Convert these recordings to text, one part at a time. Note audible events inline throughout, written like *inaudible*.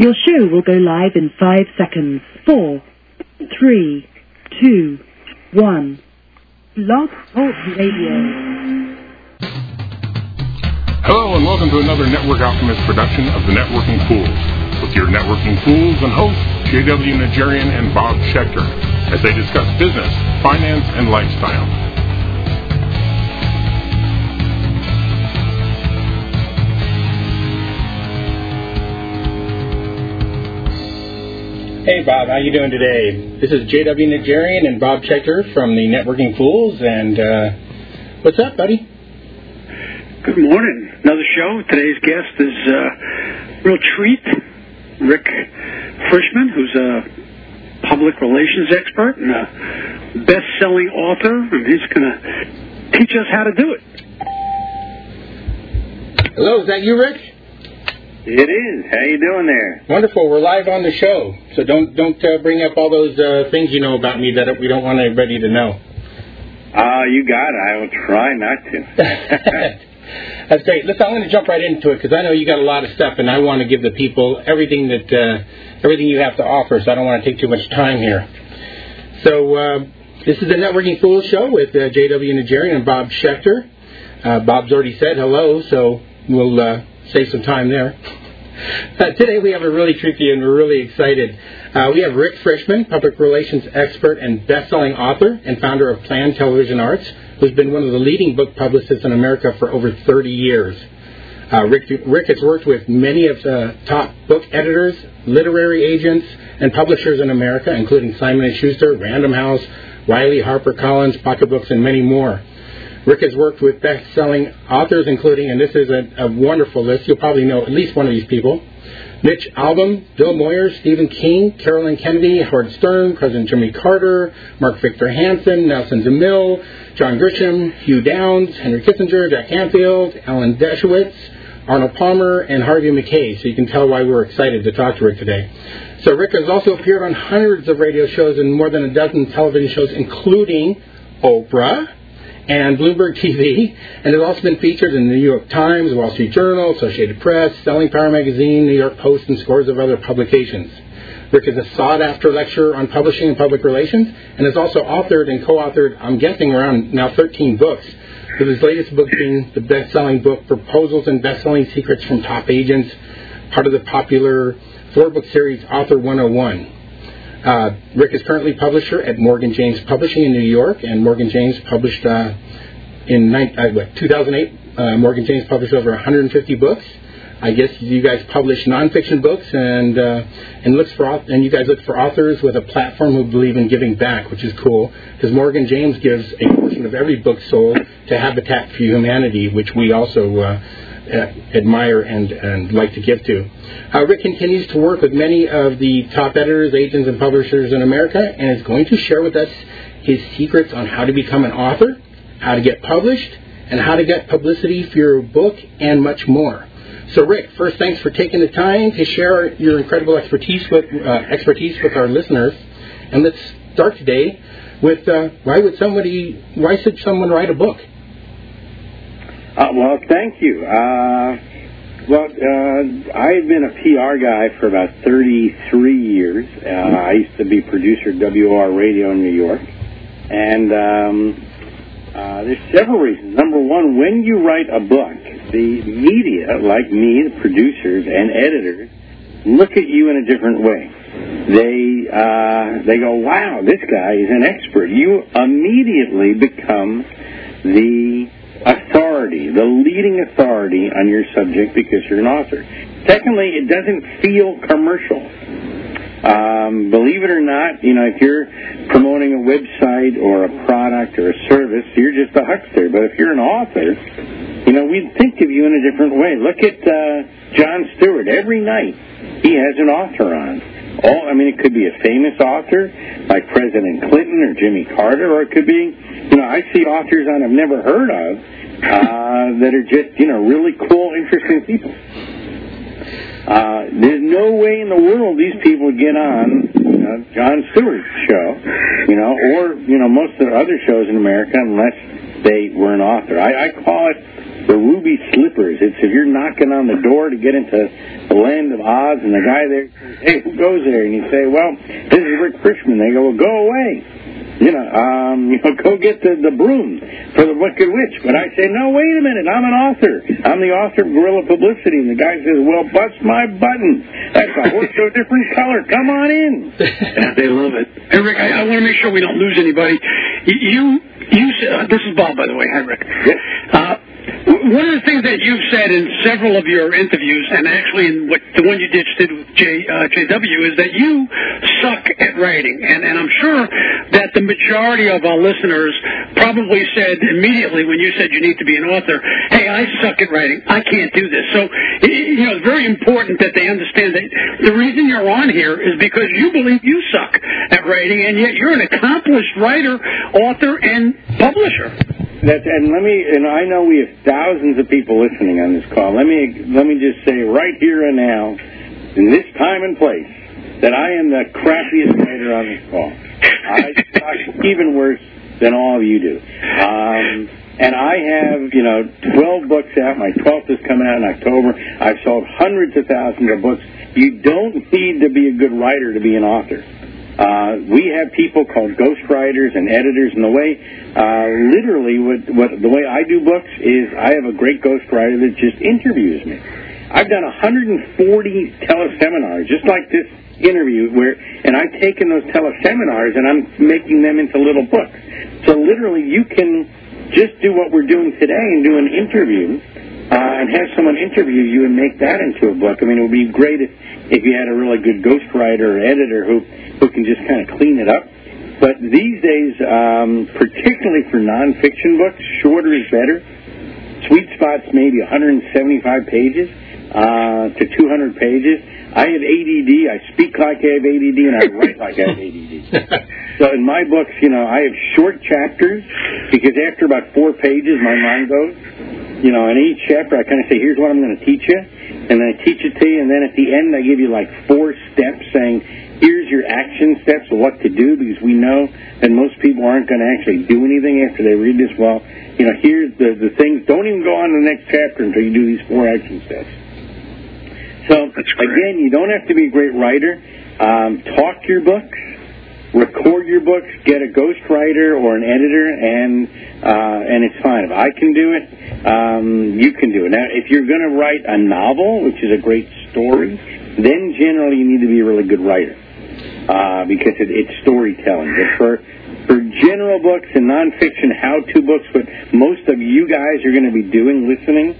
Your show will go live in five seconds. Four, three, two, one. Blog Talk Radio. Hello and welcome to another Network Alchemist production of the Networking Fools with your networking fools and hosts J.W. Najarian and Bob Schechter as they discuss business, finance, and lifestyle. Hey Bob, how you doing today? This is J.W. Najarian and Bob Schechter from the Networking Fools, and uh, what's up, buddy? Good morning. Another show. Today's guest is a uh, real treat, Rick Frishman, who's a public relations expert and a best-selling author, and he's going to teach us how to do it. Hello, is that you, Rick? It is. How you doing there? Wonderful. We're live on the show, so don't don't uh, bring up all those uh, things you know about me that we don't want anybody to know. Ah, uh, you got it. I will try not to. *laughs* *laughs* That's great. Listen, I'm going to jump right into it because I know you got a lot of stuff, and I want to give the people everything that uh, everything you have to offer. So I don't want to take too much time here. So uh, this is the Networking Fools Show with uh, J.W. Najarian and Bob Schechter. Uh, Bob's already said hello, so we'll uh, save some time there. Uh, today we have a really tricky and we're really excited. Uh, we have Rick Frishman, public relations expert and best-selling author and founder of Planned Television Arts, who's been one of the leading book publicists in America for over 30 years. Uh, Rick, Rick has worked with many of the top book editors, literary agents, and publishers in America, including Simon & Schuster, Random House, Wiley, HarperCollins, Pocketbooks, and many more. Rick has worked with best-selling authors, including, and this is a, a wonderful list. You'll probably know at least one of these people. Mitch Albom, Bill Moyers, Stephen King, Caroline Kennedy, Howard Stern, President Jimmy Carter, Mark Victor Hansen, Nelson DeMille, John Grisham, Hugh Downs, Henry Kissinger, Jack Canfield, Alan Dershowitz, Arnold Palmer, and Harvey Mackay. So you can tell why we're excited to talk to Rick today. So Rick has also appeared on hundreds of radio shows and more than a dozen television shows, including Oprah, and Bloomberg TV, and has also been featured in the New York Times, Wall Street Journal, Associated Press, Selling Power Magazine, New York Post, and scores of other publications. Rick is a sought-after lecturer on publishing and public relations, and has also authored and co-authored, I'm guessing, around now 13 books, with his latest book being the best-selling book, Proposals and Best-Selling Secrets from Top Agents, part of the popular four-book series Author 101. Uh, Rick is currently publisher at Morgan James Publishing in New York, and Morgan James published uh, in uh, what, 2008. Uh, Morgan James published over 150 books. I guess you guys publish nonfiction books, and uh, and looks for and you guys look for authors with a platform who believe in giving back, which is cool because Morgan James gives a portion of every book sold to Habitat for Humanity, which we also uh, admire and, and like to give to. Uh, Rick continues to work with many of the top editors, agents, and publishers in America and is going to share with us his secrets on how to become an author, how to get published, and how to get publicity for your book, and much more. So, Rick, first, thanks for taking the time to share your incredible expertise with uh, expertise with our listeners. And let's start today with uh, why would somebody, why should someone write a book? Uh, well, thank you. Uh, well, uh, I've been a PR guy for about 33 years. Uh, I used to be producer at WOR Radio in New York. And um, uh, there's several reasons. Number one, when you write a book, the media, like me, the producers and editors, look at you in a different way. They uh, they go, "Wow, this guy is an expert." You immediately become the authority, the leading authority on your subject because you're an author. Secondly, it doesn't feel commercial. Um, believe it or not, you know, if you're promoting a website or a product or a service, you're just a huckster. But if you're an author, you know, we think of you in a different way. Look at uh, Jon Stewart. Every night, he has an author on. All, I mean, it could be a famous author like President Clinton or Jimmy Carter, or it could be you know, I see authors on I've never heard of uh, that are just, you know, really cool, interesting people. Uh, there's no way in the world these people get on you know, Jon Stewart's show, you know, or you know most of the other shows in America unless they were an author. I, I call it the Ruby Slippers. It's if you're knocking on the door to get into the land of Oz, and the guy there "Hey, who goes there?" And you say, "Well, this is Rick Frishman." They go, "Well, go away." You know, um, *laughs* you know, go get the, the broom for the Wicked Witch. But I say, no, wait a minute, I'm an author. I'm the author of Guerrilla Publicity. And the guy says, well, bust my buttons. That's a horse of a different color. Come on in. *laughs* they love it. Hey, Rick, I, I want to make sure we don't lose anybody. You, you, uh, this is Bob, by the way. Hi, Rick. Yes. Uh, one of the things that you've said in several of your interviews, and actually in what the one you did did with J, uh, JW, is that you suck at writing. And, and I'm sure that the majority of our listeners probably said immediately when you said you need to be an author, hey, I suck at writing. I can't do this. So, you know, it's very important that they understand that the reason you're on here is because you believe you suck at writing, and yet you're an accomplished writer, author, and publisher. That, and let me, and I know we have thousands of people listening on this call. Let me, let me just say right here and now, in this time and place, that I am the crappiest writer on this call. I suck even worse than all of you do. Um, and I have, you know, 12 books out. My 12th is coming out in October. I've sold hundreds of thousands of books. You don't need to be a good writer to be an author. Uh, we have people called ghostwriters and editors, and the way, uh, literally, what, what the way I do books is I have a great ghostwriter that just interviews me. I've done 140 teleseminars, just like this interview, where, and I've taken those teleseminars and I'm making them into little books. So literally, you can just do what we're doing today and do an interview uh, and have someone interview you and make that into a book. I mean, it would be great if, if you had a really good ghostwriter or editor who, who can just kind of clean it up. But these days, um, particularly for nonfiction books, shorter is better. Sweet spot's maybe 175 pages uh, to 200 pages. I have ADD. I speak like I have ADD, and I write like I have ADD. *laughs* so in my books, you know, I have short chapters because after about four pages, my mind goes. You know, in each chapter, I kind of say, "Here's what I'm going to teach you," and then I teach it to you, and then at the end, I give you like four steps, saying, "Here's your action steps of what to do," because we know that most people aren't going to actually do anything after they read this. Well, you know, here's the the things. Don't even go on to the next chapter until you do these four action steps. So again, you don't have to be a great writer. Um, talk your books, record your books, get a ghostwriter or an editor, and uh, and it's fine. If I can do it, um, you can do it. Now, if you're going to write a novel, which is a great story, then generally you need to be a really good writer uh, because it, it's storytelling. But for for general books and nonfiction how-to books, what most of you guys are going to be doing, listening,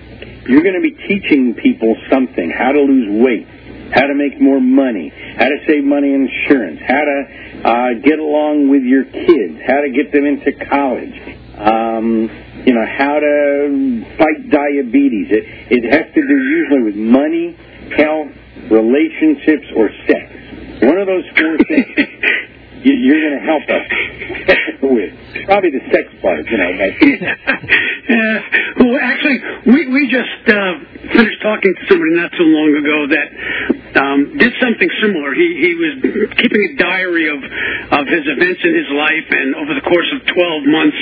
you're going to be teaching people something: how to lose weight, how to make more money, how to save money in insurance, how to uh, get along with your kids, how to get them into college, um, you know, how to fight diabetes. It, it has to do usually with money, health, relationships, or sex. One of those four *laughs* things you're going to help us *laughs* with. Probably the sex part, you know. But... yeah. *laughs* Well, actually, we we just uh, finished talking to somebody not so long ago that um, did something similar. He he was keeping a diary of of his events in his life, and over the course of 12 months,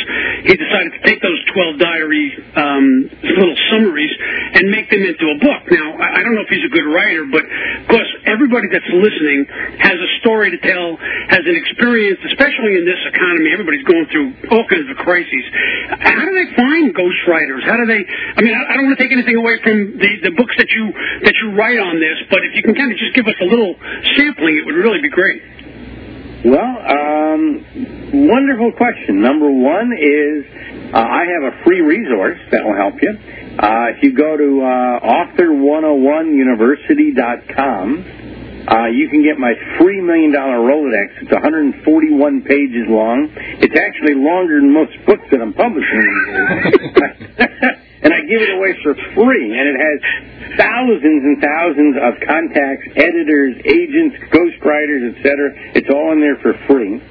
he decided to take those 12 diary um, little summaries and make them into a book. Now, I I don't know if he's a good writer, but of course, everybody that's listening has a story to tell, has an experience, especially in this economy. Everybody's going through all kinds of crises. How do they find ghostwriters? How do they? I mean, I I don't want to take anything away from the the books that you that you write on this, but if you can kind of just give us a little sampling, it would really be great. Well, um, wonderful question. Number one is uh, I have a free resource that will help you. Uh, if you go to uh, author101university.com, uh, you can get my free million dollar Rolodex. It's 141 pages long. It's actually longer than most books that I'm publishing *laughs* and I give it away for free. And it has thousands and thousands of contacts, editors, agents, ghostwriters, etc. It's all in there for free.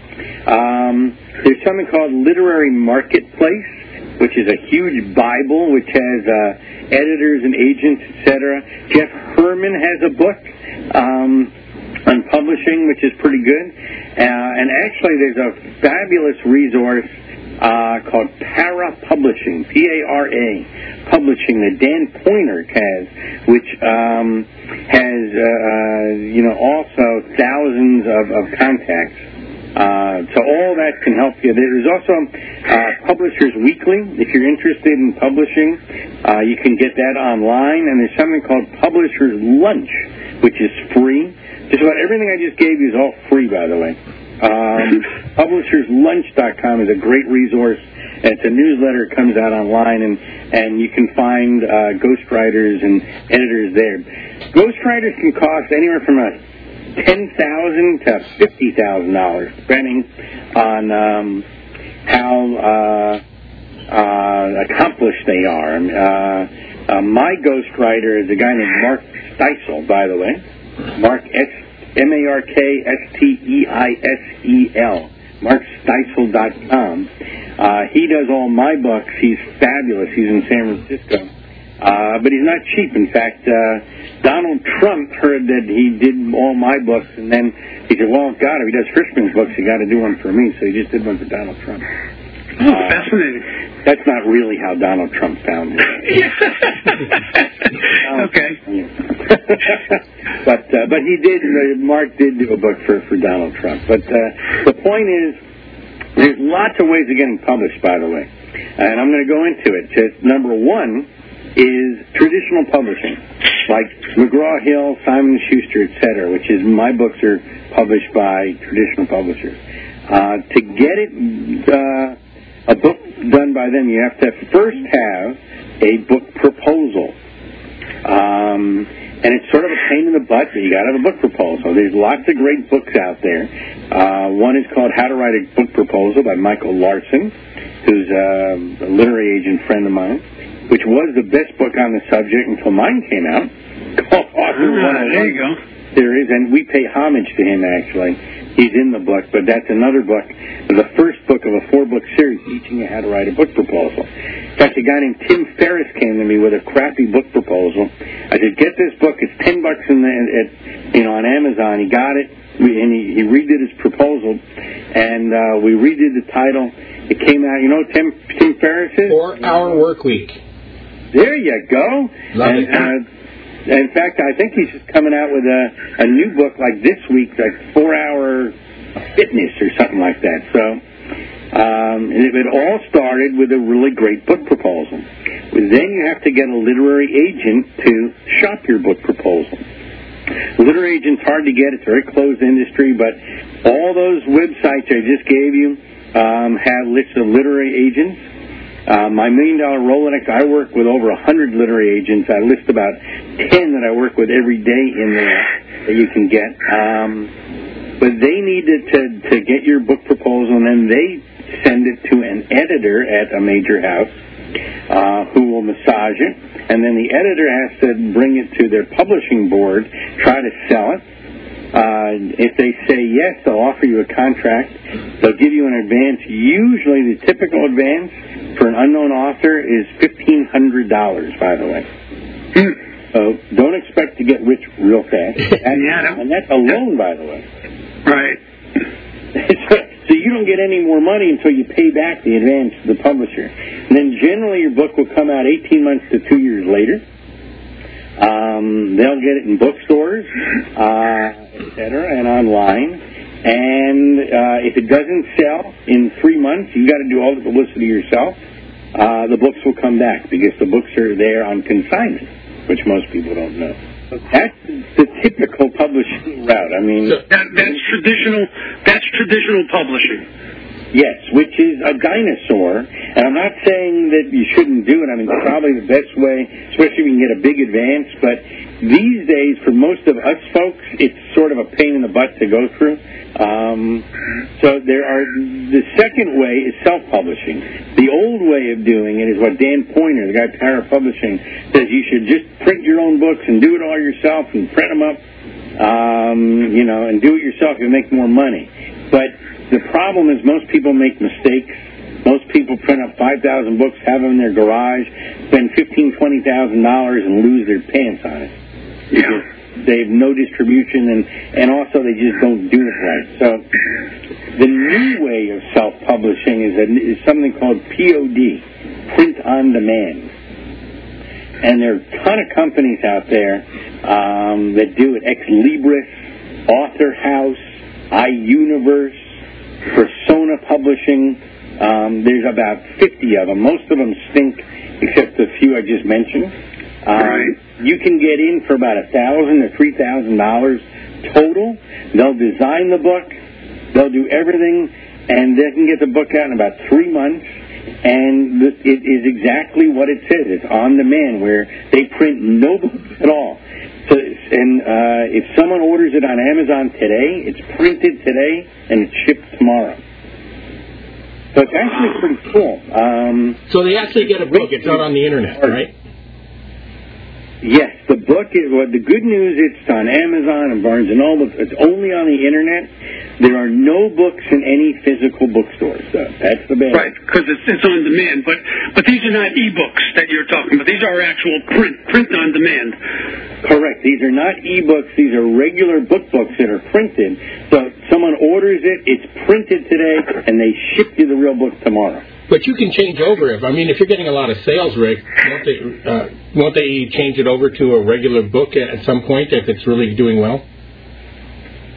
Um, there's something called Literary Marketplace, which is a huge Bible which has uh, editors and agents, etc. Jeff Herman has a book um, on publishing, which is pretty good. Uh, and actually, there's a fabulous resource uh, called Para Publishing, P-A-R-A Publishing that Dan Poynter has, which um, has uh, uh, you know also thousands of, of contacts. Uh, so all that can help you. There's also uh, Publishers Weekly. If you're interested in publishing, uh, you can get that online. And there's something called Publishers Lunch, which is free. Just about everything I just gave you is all free, by the way. Um, *laughs* publisherslunch.com is a great resource. It's a newsletter. It comes out online, and, and you can find uh, ghostwriters and editors there. Ghostwriters can cost anywhere from a ten thousand to thousand dollars, depending on um, how uh, uh, accomplished they are. Uh, uh, my ghostwriter is a guy named Mark Steisel, by the way. Mark S M A R K S T E I S E L. MarkSteisel.com. Uh, he does all my books. He's fabulous. He's in San Francisco. Uh, but he's not cheap. In fact, uh, Donald Trump heard that he did all my books, and then he said, "Well, God, if he does Frishman's books, he got to do one for me." So he just did one for Donald Trump. Oh, Uh, fascinating. That's not really how Donald Trump found it. *laughs* okay. *laughs* but uh, but he did. Uh, Mark did do a book for for Donald Trump. But uh, the point is, there's lots of ways of getting published. By the way, and I'm going to go into it. Just number one is traditional publishing, like McGraw Hill, Simon Schuster, etc., which is my books are published by traditional publishers. Uh, to get it, uh, a book done by them, you have to first have a book proposal. Um, and it's sort of a pain in the butt, but you got to have a book proposal. There's lots of great books out there. Uh, one is called How to Write a Book Proposal by Michael Larsen, who's uh, a literary agent friend of mine, which was the best book on the subject until mine came out. Called Author Ah, there you go. There is, and we pay homage to him actually. He's in the book, but that's another book, the first book of a four-book series teaching you how to write a book proposal. In fact, a guy named Tim Ferriss came to me with a crappy book proposal. I said, "Get this book. It's ten bucks in the, at, you know, on Amazon." He got it, and he, he redid his proposal, and uh, we redid the title. It came out. You know, what Tim Tim Ferriss is. Four-hour work week. There you go. Love and, it. Uh, in fact, I think he's just coming out with a, a new book like this week, like Four Hour Fitness or something like that. So um, and it, it all started with a really great book proposal. Then you have to get a literary agent to shop your book proposal. Literary agent's hard to get. It's a very closed industry, but all those websites I just gave you um, have lists of literary agents. Uh, my million dollar Rolodex, I work with over a hundred literary agents. I list about ten that I work with every day in there that you can get. Um, but they need to, to to get your book proposal, and then they send it to an editor at a major house uh, who will massage it, and then the editor has to bring it to their publishing board, try to sell it. Uh, if they say yes, they'll offer you a contract. They'll give you an advance. Usually, the typical advance for an unknown author is fifteen hundred dollars. By the way, so don't expect to get rich real fast. *laughs* And, Yeah, and that's a loan, by the way. Right. *laughs* so you don't get any more money until you pay back the advance to the publisher. And then generally your book will come out 18 months to two years later. Um, they'll get it in bookstores, uh, et cetera, and online. And uh, if it doesn't sell in three months, you got to do all the publicity yourself. Uh, the books will come back because the books are there on consignment, which most people don't know. That's the typical publishing route. I mean, So- That, that's traditional. That's traditional publishing. Yes, which is a dinosaur. And I'm not saying that you shouldn't do it. I mean, it's probably the best way, especially if you can get a big advance. But these days, for most of us folks, it's sort of a pain in the butt to go through. Um, so there are the second way is self-publishing. The old way of doing it is what Dan Poynter, the guy at Para Publishing, says you should just print your own books and do it all yourself and print them up um, you know, and do it yourself, you'll make more money. But the problem is most people make mistakes. Most people print up 5,000 books, have them in their garage, spend fifteen, twenty thousand dollars, and lose their pants on it. Yeah. they have no distribution, and and also they just don't do it right. So the new way of self-publishing is, a, is something called POD, print on demand. And there are a ton of companies out there um, that do it. Xlibris, Author House, iUniverse, Persona Publishing. Um, there's about 50 of them. Most of them stink, except the few I just mentioned. Um, Right. You can get in for about a thousand to three thousand dollars total. They'll design the book, they'll do everything, and they can get the book out in about three months. And it is exactly what it says. It's on demand, where they print no books at all. So, and uh, if someone orders it on Amazon today, it's printed today and it's shipped tomorrow. So it's actually pretty cool. Um, So they actually get a book. It's not on the internet, right? Yes, the book is. Well, the good news it's on Amazon and Barnes and Noble. It's only on the internet. There are no books in any physical bookstores. So that's the bad. Right, because it's, it's on demand. But but these are not e-books that you're talking about. These are actual print print on demand. Correct. These are not e-books. These are regular book books that are printed. So someone orders it, it's printed today, and they ship you the real book tomorrow. But you can change over. If I mean, if you're getting a lot of sales, Rick, won't they uh, won't they change it over to a regular book at some point if it's really doing well?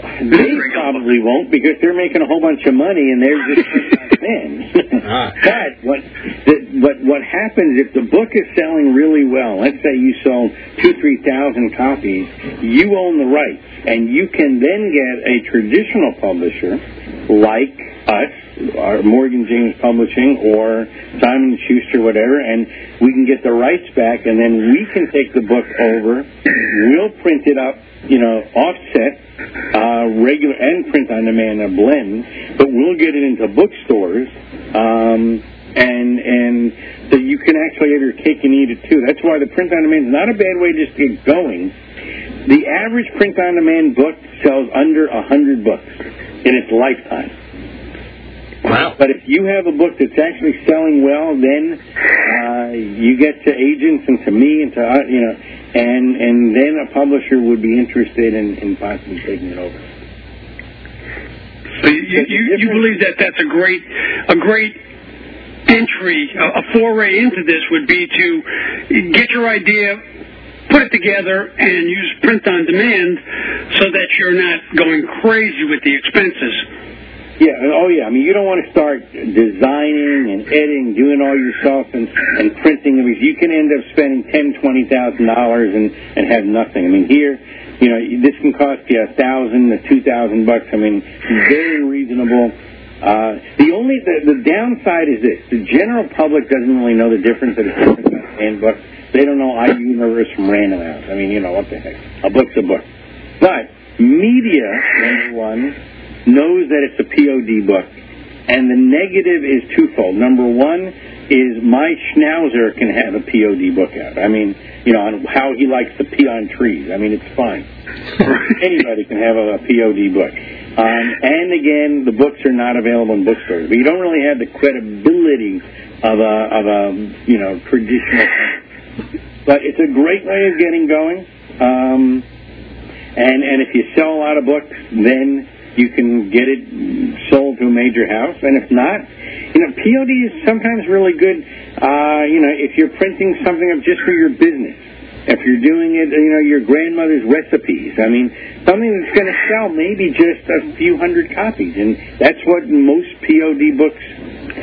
They probably won't because they're making a whole bunch of money and they're just *laughs* in. Ah. but what the, what what happens if the book is selling really well? Let's say you sold two three thousand copies, you own the rights, and you can then get a traditional publisher like us, our Morgan James Publishing or Simon Schuster, whatever, and we can get the rights back, and then we can take the book over. We'll print it up, you know, offset, uh, regular and print on demand, a blend, but we'll get it into bookstores. Um, and and so you can actually have your cake and eat it too. That's why the print on demand is not a bad way to just to get going. The average print on demand book sells under a hundred books in its lifetime. Wow. But if you have a book that's actually selling well, then uh, you get to agents and to me and to uh, you know, and and then a publisher would be interested in, in possibly taking it over. So you, you, you believe that that's a great a great entry, a, a foray into this would be to get your idea, put it together, and use print on demand, so that you're not going crazy with the expenses. Yeah. Oh, yeah. I mean, you don't want to start designing and editing, doing all yourself, and and printing. I mean, you can end up spending ten, twenty thousand dollars and and have nothing. I mean, here, you know, this can cost you a thousand to two thousand bucks. I mean, very reasonable. Uh, the only the, the downside is this: the general public doesn't really know the difference that it's handbook. They don't know iUniverse from Random House. I mean, you know what the heck? A book's a book. But media, number one, knows that it's a POD book, and the negative is twofold. Number one is my schnauzer can have a POD book out. I mean, you know, on how he likes to pee on trees. I mean, it's fine. *laughs* Anybody can have a, a POD book. Um, and again, the books are not available in bookstores, but you don't really have the credibility of a of a you know traditional. But it's a great way of getting going. Um, and and if you sell a lot of books, then you can get it sold to a major house. And if not, you know, POD is sometimes really good. Uh, you know, if you're printing something up just for your business, if you're doing it, you know, your grandmother's recipes. I mean, something that's going to sell maybe just a few hundred copies, and that's what most POD books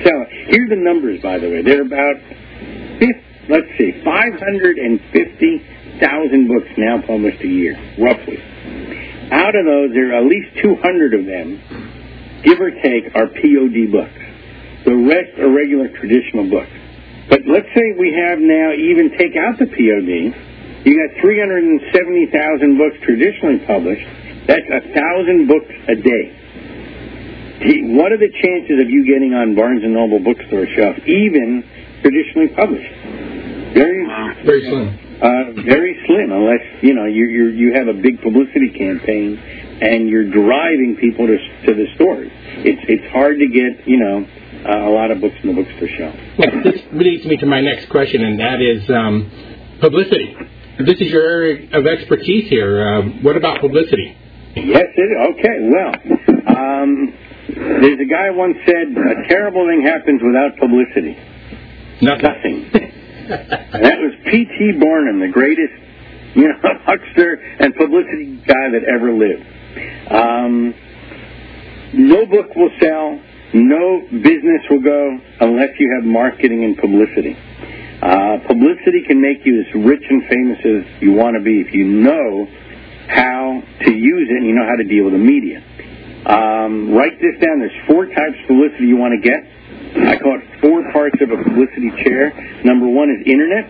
sell. Here are the numbers, by the way. They're about, 50, let's see, 550,000 books now published a year, roughly. Out of those, there are at least 200 of them, give or take, are POD books. The rest are regular traditional books. But let's say we have now even take out the POD, you got 370,000 books traditionally published. That's a thousand books a day. What are the chances of you getting on Barnes and Noble bookstore shelf, even traditionally published? Very, Very slim. uh, very slim, unless you know you you you have a big publicity campaign and you're driving people to to the stores. It's it's hard to get you know uh, a lot of books in the bookstore shelf. Well, this leads me to my next question, and that is um, publicity. this is your area of expertise here. Um, what about publicity? Yes, it okay. Well, um, there's a guy once said a terrible thing happens without publicity. Nothing. Nothing. That was P.T. Barnum, the greatest, you know, *laughs* huckster and publicity guy that ever lived. Um, no book will sell, no business will go unless you have marketing and publicity. Uh, publicity can make you as rich and famous as you want to be if you know how to use it and you know how to deal with the media. Um, write this down. There's four types of publicity you want to get. I call it four parts of a publicity chair. Number one is internet,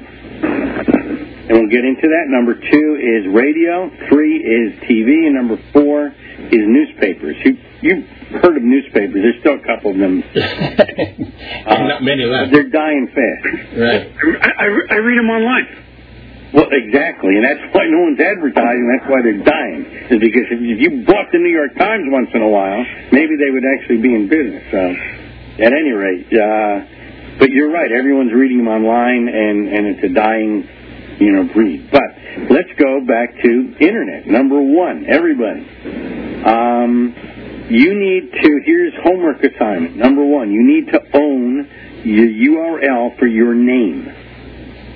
and we'll get into that. Number two is radio. Three is TV, and number four is newspapers. You you've heard of newspapers? There's still a couple of them. *laughs* Not many left. Uh, they're dying fast. Right. I, I, I read them online. Well, exactly, and that's why no one's advertising. That's why they're dying. Is because if, if you bought the New York Times once in a while, maybe they would actually be in business. So, at any rate, uh, but you're right. Everyone's reading them online, and and it's a dying, you know, breed. But let's go back to internet. Number one, everybody. Um, you need to. Here's homework assignment. Number one, you need to own your URL for your name.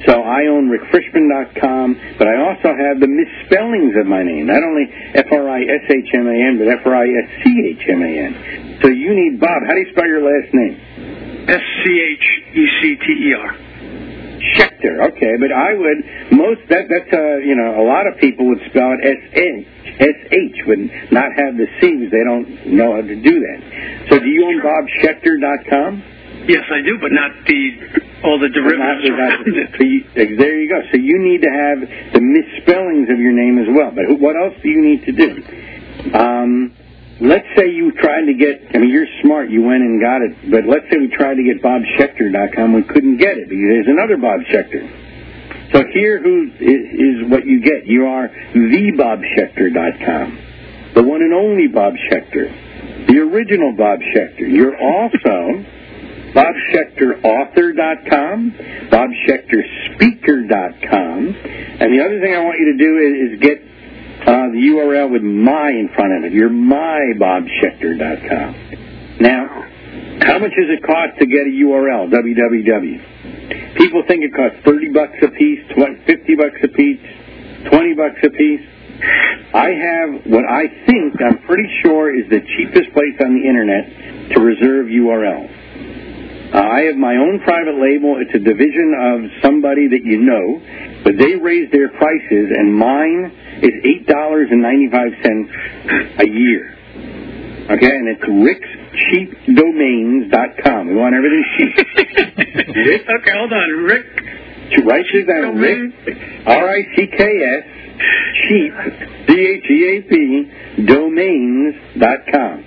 So I own rickfrishman.com, but I also have the misspellings of my name. Not only F-R-I-S-H-M-A-N, but F-R-I-S-C-H-M-A-N. So you need Bob. How do you spell your last name? S C H E C T E R. Schechter. Okay, but I would most that that's uh you know a lot of people would spell it S H S H would not have the C because they don't know how to do that. So do you own BobSchechter.com? Yes, I do, but not the all the derivatives around it. So you, there you go. So you need to have the misspellings of your name as well. But what else do you need to do? Um, let's say you tried to get, I mean, you're smart, you went and got it, but let's say we tried to get BobSchechter.com, we couldn't get it because there's another Bob Schechter. So here who is, is what you get. You are the thebobschechter.com, the one and only Bob Schechter, the original Bob Schechter. You're also BobSchechterAuthor.com, BobSchechterSpeaker.com, and the other thing I want you to do is, is get uh, the URL with my in front of it. You're mybobschechter.com. Now, how much does it cost to get a URL? www. People think it costs 30 bucks a piece, 20, 50 bucks a piece, 20 bucks a piece. I have what I think, I'm pretty sure, is the cheapest place on the internet to reserve URLs. Uh, I have my own private label. It's a division of somebody that you know, but they raise their prices, and mine is eight dollars and ninety-five cents a year. Okay, and it's rickscheapdomains.com. We want everything cheap. *laughs* Okay, hold on, Rick. write this down. Rick, R-I-C-K-S, cheap, C-H-E-A-P, domains.com.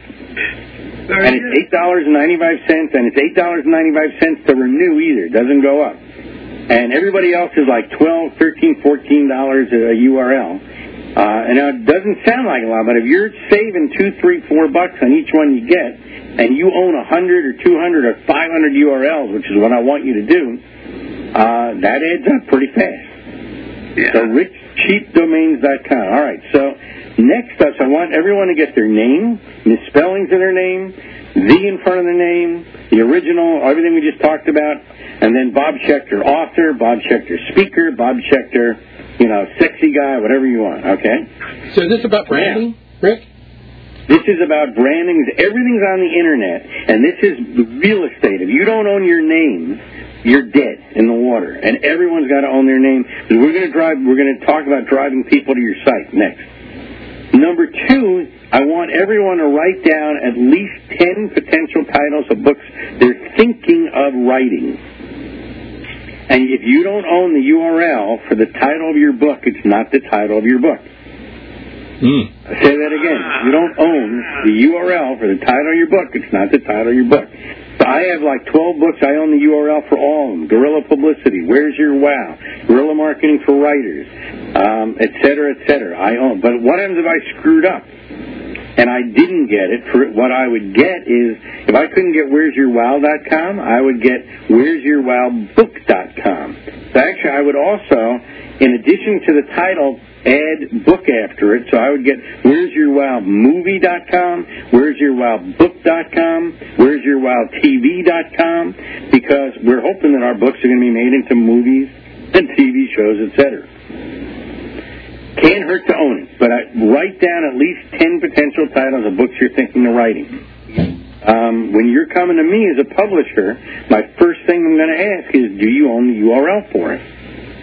And it's eight dollars and ninety five cents, and it's eight dollars and ninety five cents to renew either. It doesn't go up. And everybody else is like twelve, thirteen, fourteen dollars a URL. Uh, and now it doesn't sound like a lot, but if you're saving two, three, four bucks on each one you get, and you own a hundred or two hundred or five hundred URLs, which is what I want you to do, uh, that adds up pretty fast. So richcheapdomains.com. All right. So next up, I want everyone to get their name, misspellings of their name, the in front of the name, the original, everything we just talked about, and then Bob Schechter, author, Bob Schechter, speaker, Bob Schechter, you know, sexy guy, whatever you want. Okay. So is this about branding, Rick? This is about branding. Everything's on the internet, and this is real estate. If you don't own your name, you're dead in the water, and everyone's got to own their name. We're going to drive. We're going to talk about driving people to your site next. Number two, I want everyone to write down at least ten potential titles of books they're thinking of writing. And if you don't own the URL for the title of your book, it's not the title of your book. Mm. Say that again. If you don't own the URL for the title of your book, it's not the title of your book. I have like 12 books. I own the URL for all of them. Guerrilla Publicity, Where's Your Wow, Guerrilla Marketing for Writers, um, et cetera, et cetera. I own. But what happens if I screwed up? And I didn't get it. For what I would get is, if I couldn't get Where's Your Wow.com, I would get Where's Your Wow Book.com. So actually, I would also in addition to the title, add book after it. So I would get where's your wow movie.com, where's your wow book.com, where's your wow TV.com, because we're hoping that our books are going to be made into movies and TV shows, etc. Can't hurt to own it, but I write down at least 10 potential titles of books you're thinking of writing. Um, when you're coming to me as a publisher, my first thing I'm going to ask is, do you own the URL for it?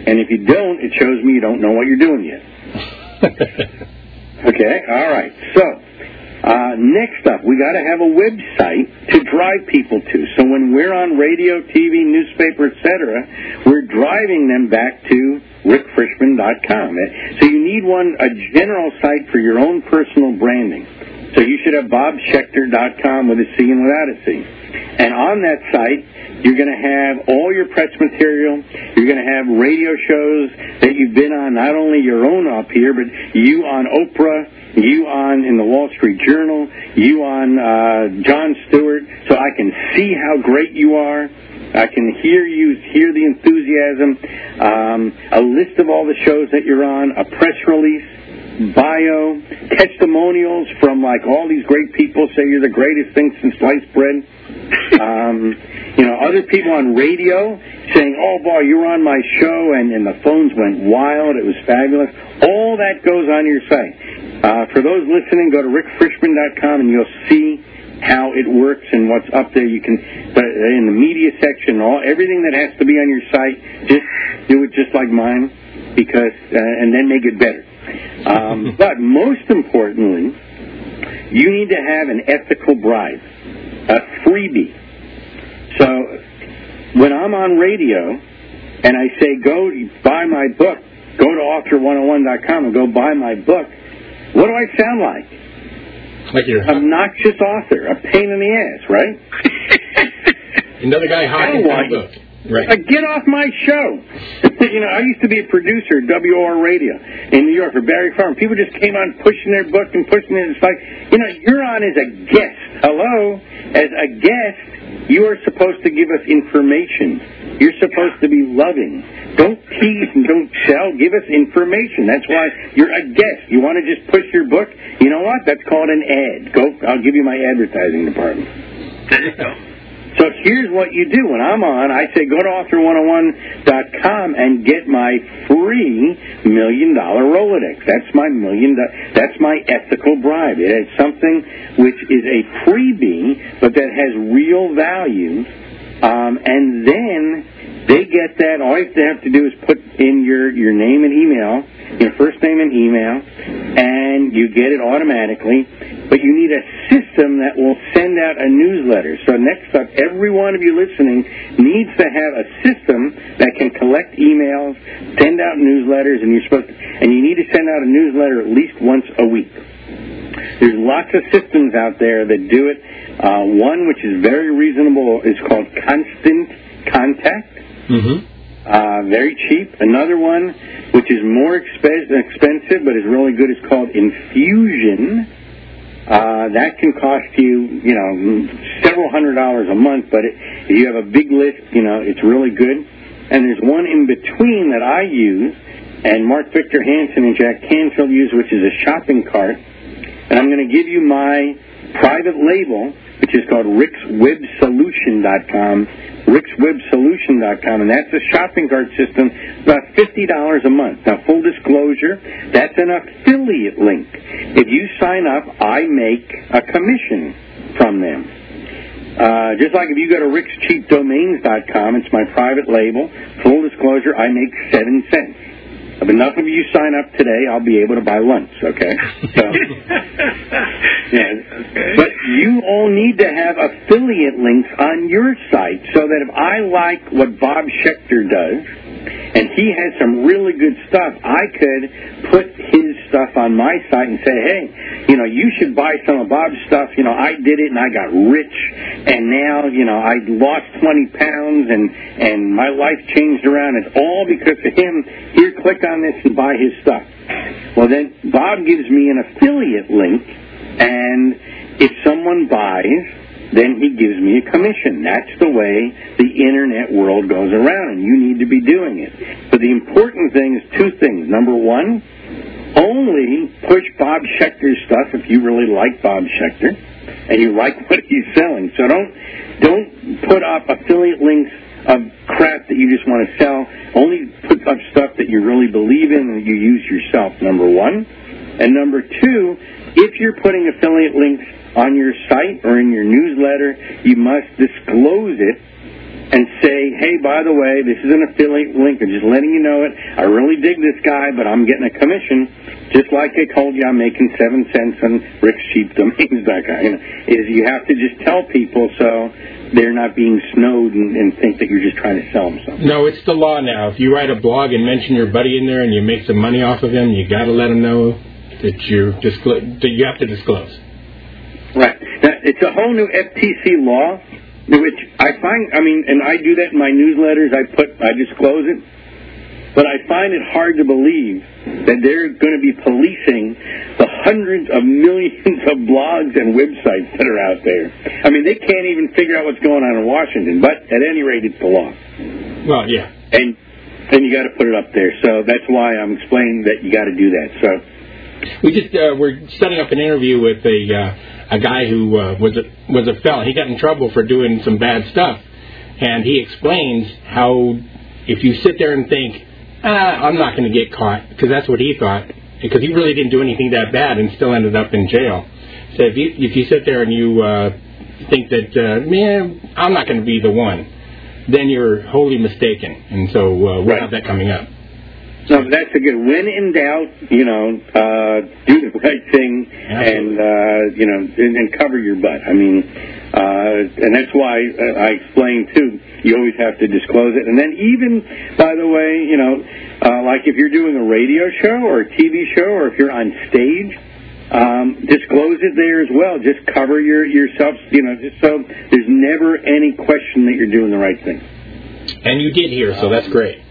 And if you don't, it shows me you don't know what you're doing yet. *laughs* okay, all right. So, uh, next up, we got to have a website to drive people to. So when we're on radio, TV, newspaper, etc., we're driving them back to rickfrishman.com. So you need one, a general site for your own personal branding. So you should have bobschechter.com with a C and without a C. And on that site, you're going to have all your press material. You're going to have radio shows that you've been on, not only your own up here, but you on Oprah, you on in the Wall Street Journal, you on uh, Jon Stewart, so I can see how great you are. I can hear you, hear the enthusiasm, um, a list of all the shows that you're on, a press release, bio, testimonials from like all these great people say you're the greatest thing since sliced bread. Um, you know, other people on radio saying, "Oh boy, you were on my show," and, and the phones went wild. It was fabulous. All that goes on your site. Uh, for those listening, go to rickfrishman.com and you'll see how it works and what's up there. You can but in the media section, all everything that has to be on your site, just do it just like mine, because uh, and then make it better. Um, *laughs* but most importantly, you need to have an ethical bribe, a freebie. So when I'm on radio and I say go buy my book, go to author101.com and go buy my book, what do I sound like? Like you're Obnoxious author, a pain in the ass, right? *laughs* another guy I hawking don't my want book. Uh, get off my show. You know, I used to be a producer at WR Radio in New York for Barry Farber. People just came on pushing their book and pushing it. It's like, you know, you're on as a guest. Hello? As a guest, you are supposed to give us information. You're supposed to be loving. Don't tease and don't sell. Give us information. That's why you're a guest. You want to just push your book? You know what? That's called an ad. Go. I'll give you my advertising department. There you go. So here's what you do. When I'm on, I say go to author101.com and get my free million dollar Rolodex. That's my million. Do- that's my ethical bribe. It is something which is a freebie, but that has real value. Um, and then they get that. All you have to do is put in your your name and email, your first name and email, and you get it automatically. But you need a system that will send out a newsletter. So next up, every one of you listening needs to have a system that can collect emails, send out newsletters, and you're supposed to, and you need to send out a newsletter at least once a week. There's lots of systems out there that do it. Uh, one which is very reasonable is called Constant Contact. Mm-hmm. Uh, very cheap. Another one, which is more expe- expensive but is really good, is called Infusion. Uh, that can cost you, you know, several hundred dollars a month, but it, if you have a big list, you know, it's really good. And there's one in between that I use, and Mark Victor Hansen and Jack Canfield use, which is a shopping cart. And I'm going to give you my private label, which is called rickswebsolution.com, rickswebsolution.com, and that's a shopping cart system, about $50 a month. Now, full disclosure, that's an affiliate link. If you sign up, I make a commission from them. Uh, just like if you go to rickscheapdomains.com, it's my private label. Full disclosure, I make seven cents. If enough of you sign up today, I'll be able to buy lunch, okay? *laughs* So, yeah. But you all need to have affiliate links on your site so that if I like what Bob Schechter does, and he has some really good stuff, I could put his stuff on my site and say, hey, you know, you should buy some of Bob's stuff. You know, I did it and I got rich, and now, you know, I lost 20 pounds and, and my life changed around. It's all because of him. Here, click on this and buy his stuff. Well, then Bob gives me an affiliate link, and if someone buys, then he gives me a commission. That's the way the internet world goes around, and you need to be doing it. But the important thing is two things. Number one, only push Bob Schechter's stuff if you really like Bob Schechter and you like *laughs* what he's selling. So don't don't put up affiliate links of crap that you just want to sell. Only put up stuff that you really believe in and you use yourself. Number one, and number two, if you're putting affiliate links on your site or in your newsletter, you must disclose it and say, hey, by the way, this is an affiliate link. I'm just letting you know it. I really dig this guy, but I'm getting a commission. Just like I told you, I'm making seven cents on Rick's Cheap *laughs* Domains. That guy, you know, is you have to just tell people so they're not being snowed and, and think that you're just trying to sell them something. No, it's the law now. If you write a blog and mention your buddy in there and you make some money off of him, you got to let him know that you disclose that you have to disclose. Right. Now, it's a whole new FTC law, which I find. I mean, and I do that in my newsletters. I put, I disclose it, but I find it hard to believe that they're going to be policing the hundreds of millions of blogs and websites that are out there. I mean, they can't even figure out what's going on in Washington. But at any rate, it's the law. Well, yeah. And and you got to put it up there. So that's why I'm explaining that you got to do that. So we just uh, we're setting up an interview with a uh, a guy who uh, was a was a felon. He got in trouble for doing some bad stuff, and he explains how if you sit there and think, ah, I'm not going to get caught, because that's what he thought, because he really didn't do anything that bad and still ended up in jail. So if you if you sit there and you uh, think that uh, man, I'm not going to be the one, then you're wholly mistaken. And so uh, we'll Right. have that coming up. So that's a good. When in doubt, you know, uh, do the right thing and uh, you know, and, and cover your butt. I mean, uh, and that's why uh, I explained too. You always have to disclose it, and then even, by the way, you know, uh, like if you're doing a radio show or a TV show, or if you're on stage, um, disclose it there as well. Just cover your yourself, you know, just so there's never any question that you're doing the right thing. And you did here, so that's great.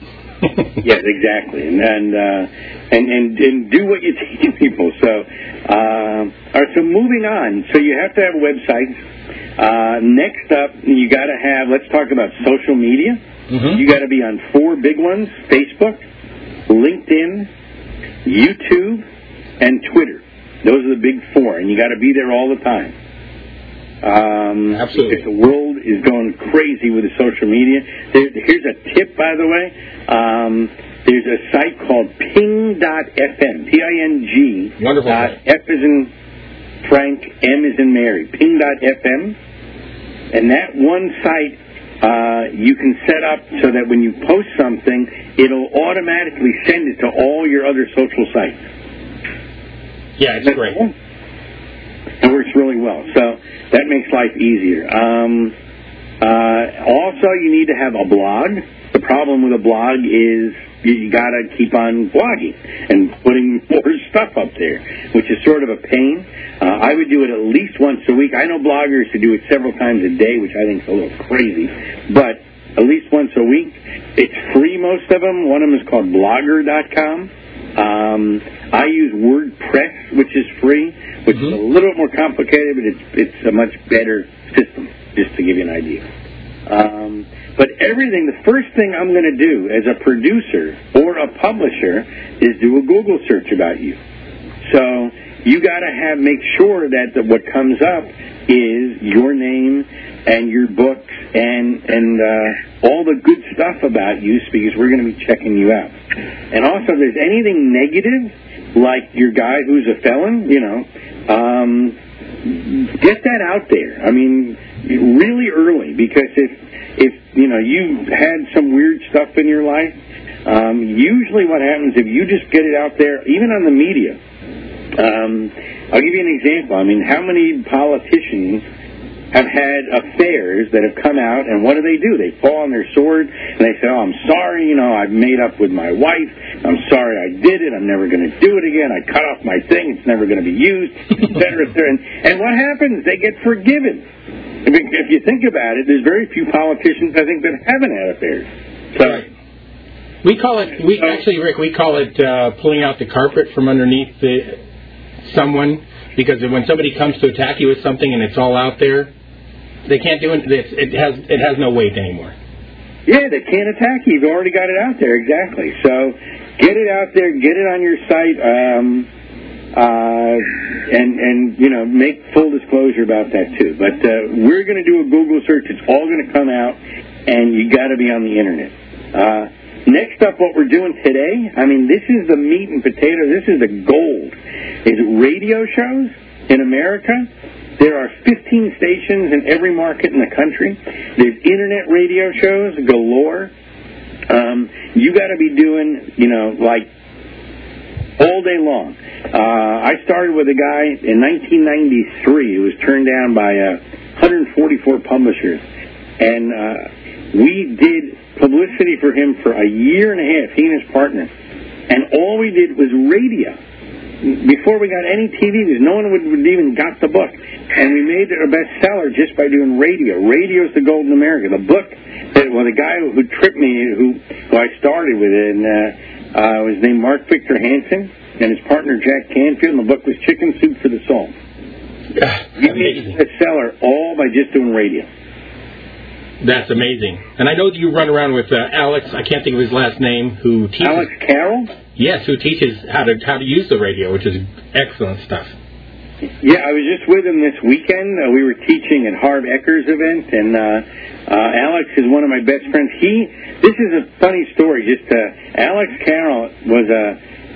*laughs* yes, exactly, and and, uh, and and and do what you teach people. So, uh, all right. So moving on. So you have to have websites. Uh, next up, you got to have. Let's talk about social media. Mhm. You got to be on four big ones: Facebook, LinkedIn, YouTube, and Twitter. Those are the big four, and you got to be there all the time. Um, Absolutely. Because the world is going crazy with the social media. There, here's a tip, by the way. Um, there's a site called ping.fm, P-I-N-G. Wonderful Dot. F is in Frank, M is in Mary. Ping.fm. And that one site uh, you can set up so that when you post something, it'll automatically send it to all your other social sites. yeah, it's great. It works really well. So that makes life easier. Um, uh, also, you need to have a blog. The problem with a blog is you, got to keep on blogging and putting *laughs* more stuff up there, which is sort of a pain. Uh, I would do it at least once a week. I know bloggers who do it several times a day, which I think is a little crazy, but at least once a week. It's free, most of them. One of them is called blogger.com. Um, I use WordPress, which is free, which is a little bit more complicated, but it's it's a much better system. Just to give you an idea. Um, but everything, the first thing I'm going to do as a producer or a publisher is do a Google search about you. So you got to have make sure that the, what comes up is your name and your books and and uh, all the good stuff about you, because we're going to be checking you out. And also, if there's anything negative, like your guy who's a felon, you know, um, get that out there. I mean, really early, because if if you know you had some weird stuff in your life, um, usually what happens if you just get it out there, even on the media. Um, I'll give you an example. I mean, how many politicians have had affairs that have come out, and what do they do? They fall on their sword and they say, "Oh, I'm sorry. You know, I've made up with my wife. I'm sorry I did it. I'm never going to do it again. I cut off my thing. It's never going to be used, etc." and and what happens? They get forgiven. If, if you think about it, there's very few politicians I think that haven't had affairs. So. We call it. We actually, Rick, we call it uh, pulling out the carpet from underneath the someone because when somebody comes to attack you with something and it's all out there, They can't do it. It has it has no weight anymore. Yeah, they can't attack you. You've already got it out there. Exactly. So get it out there. Get it on your site. Um, uh, and and you know make full disclosure about that too. But uh, we're going to do a Google search. It's all going to come out, and you got to be on the internet. Uh, next up, what we're doing today. I mean, this is the meat and potato. This is the gold. Is radio shows in America. There are 15 stations in every market in the country. There's internet radio shows galore. Um, you got to be doing, you know, like all day long. Uh, I started with a guy in 1993 who was turned down by uh, 144 publishers, and uh, we did publicity for him for a year and a half. He and his partner, and all we did was radio before we got any TV, because no one would, would even got the book. And we made it a bestseller just by doing radio. Radio's the golden America. The book, that, well, the guy who tripped me, who, who I started with it, and, uh, uh, was named Mark Victor Hansen, and his partner Jack Canfield, and the book was Chicken Soup for the Soul. We made it a bestseller all by just doing radio. That's amazing. And I know that you run around with uh, Alex. I can't think of his last name. Who teaches? Alex Carroll. Yes, who teaches how to how to use the radio, which is excellent stuff. Yeah, I was just with him this weekend. Uh, we were teaching at Harv Ecker's event, and uh, uh, Alex is one of my best friends. He, this is a funny story. Just uh, Alex Carroll was a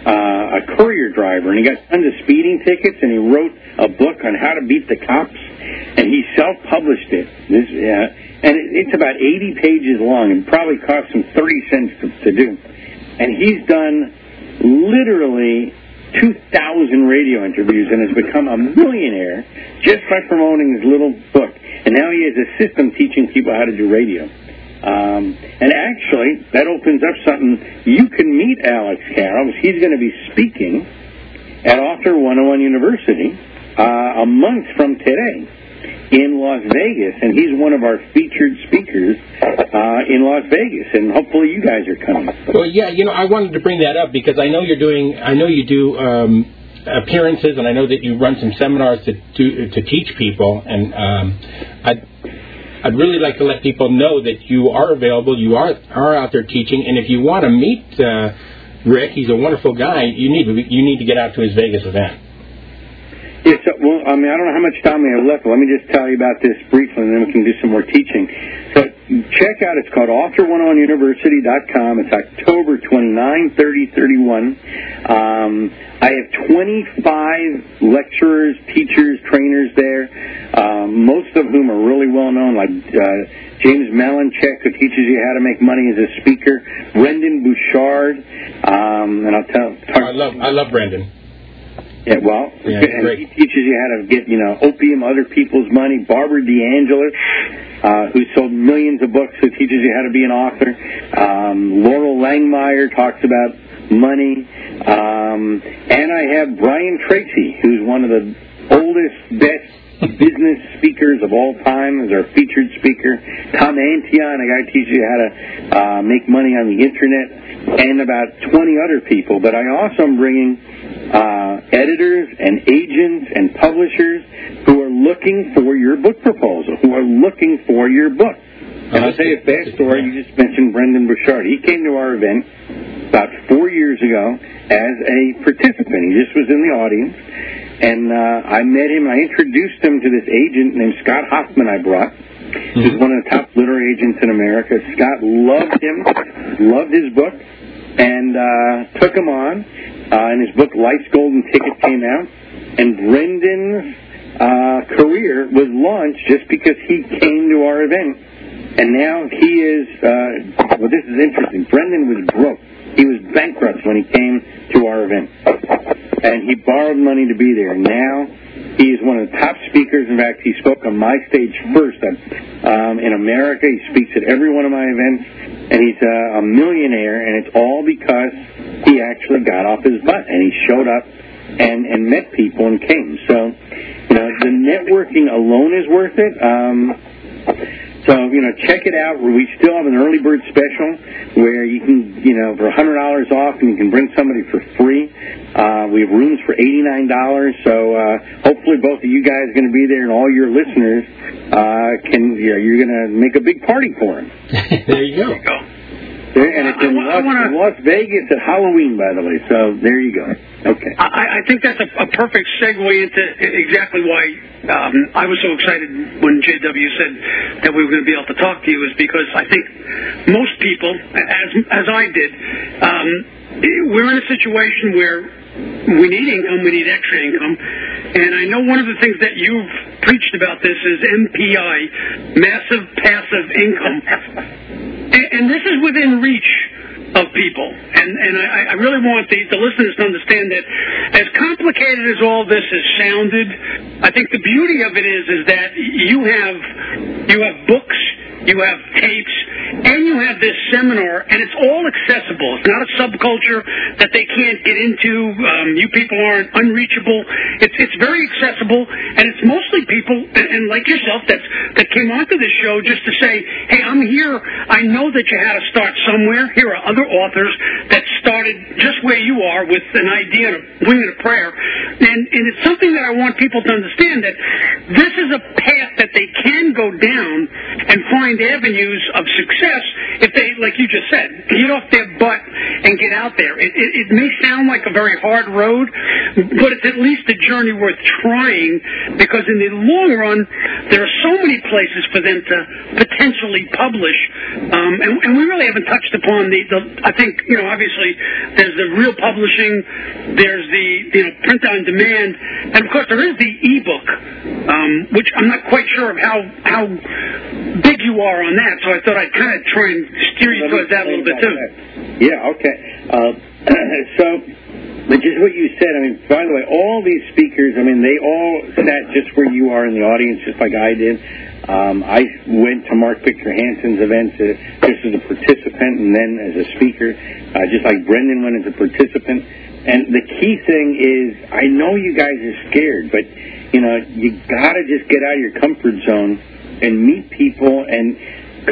uh, a courier driver, and he got tons of speeding tickets, and he wrote a book on how to beat the cops, and he self-published it. This, uh, and it's about 80 pages long, and probably cost him 30 cents to, to do. And he's done literally 2,000 radio interviews and has become a millionaire just by promoting his little book. And now he has a system teaching people how to do radio. Um, and actually, that opens up something. You can meet Alex Carroll. He's going to be speaking at Author 101 University uh, a month from today in Las Vegas, and he's one of our featured speakers uh, in Las Vegas, and hopefully you guys are coming. Well, yeah, you know, I wanted to bring that up because I know you're doing, I know you do um, appearances, and I know that you run some seminars to to, to teach people, and um, I. I'd really like to let people know that you are available, you are are out there teaching, and if you want to meet uh, Rick, he's a wonderful guy. You need to you need to get out to his Vegas event. Yeah, so, well, I mean, I don't know how much time we have left, but let me just tell you about this briefly, and then we can do some more teaching. So check out, it's called author101university.com. It's October 29, 30, 31. Um, I have 25 lecturers, teachers, trainers there, um, most of whom are really well known, like uh, James Malinchak, who teaches you how to make money as a speaker, Brendon Burchard, um, and I'll tell. Talk, I love I love Brendan. Yeah, well, Yeah, and great. he teaches you how to get, you know, OPM other people's money. Barbara DeAngelis, uh, who sold millions of books, who teaches you how to be an author. Um, Loral Langemeier talks about money. Um, and I have Brian Tracy, who's one of the oldest, best business speakers of all time, as our featured speaker. Tom Antion, a guy who teaches you how to uh, make money on the internet, and about 20 other people. But I also am bringing uh, editors and agents and publishers who are looking for your book proposal, who are looking for your book. And I'll tell you a fast story. You just mentioned Brendon Burchard. He came to our event about four years ago as a participant. He just was in the audience. And uh, I met him. I introduced him to this agent named Scott Hoffman I brought. He's one of the top literary agents in America. Scott loved him, loved his book, and uh, took him on. Uh, and his book, Life's Golden Ticket, came out. And Brendan's uh, career was launched just because he came to our event. And now he is, uh, well, this is interesting. Brendan was broke. He was bankrupt when he came to our event. And he borrowed money to be there. Now he is one of the top speakers. In fact, he spoke on my stage first um, in America. He speaks at every one of my events. And he's uh, a millionaire, and it's all because he actually got off his butt and he showed up and, and met people and came. So, you know, the networking alone is worth it. Um, So, you know, check it out. We still have an early bird special where you can, you know, for $100 off and you can bring somebody for free. Uh, we have rooms for $89. So, uh, hopefully both of you guys are going to be there and all your listeners, uh, can, you know, you're going to make a big party for them. *laughs* there you go. There you go. There, and it's in I I Las, wanna- Las Vegas at Halloween, by the way. So there you go. Okay. I, I think that's a, a perfect segue into exactly why um, I was so excited when JW said that we were going to be able to talk to you, is because I think most people, as as I did, um, we're in a situation where we need income, we need extra income, and I know one of the things that you've preached about this is MPI, massive passive income, and, and this is within reach of people. And and I, I really want the, the listeners to understand that as complicated as all this has sounded, I think the beauty of it is is that you have you have books, you have tapes, and you have this seminar, and it's all accessible. It's not a subculture that they can't get into. Um, you people aren't unreachable. It's it's very accessible, and it's mostly people and, and like yourself that that came onto this show just to say, hey, I'm here. I know that you had to start somewhere. Here are other authors that started just where you are with an idea and a wing a prayer, and and it's something that I want people to understand that this is a path that they can go down and find avenues of success if they, like you just said, get off their butt and get out there. It, it, it may sound like a very hard road, but it's at least a journey worth trying because in the long run, there are so many places for them to potentially publish, um, and, and we really haven't touched upon the, the. I think you know, obviously, there's the real publishing, there's the you know print on demand, and of course there is the ebook, um, which I'm not quite sure of how how big you are on that. So I thought I'd kind of try and steer you Let towards that a little bit too. that. Yeah, okay. Uh, *clears throat* so, but just what you said, I mean, by the way, all these speakers, I mean, they all sat just where you are in the audience, just like I did. Um, I went to Mark Victor Hansen's events uh, just as a participant and then as a speaker, uh, just like Brendan went as a participant. And the key thing is, I know you guys are scared, but you know, you gotta just get out of your comfort zone and meet people and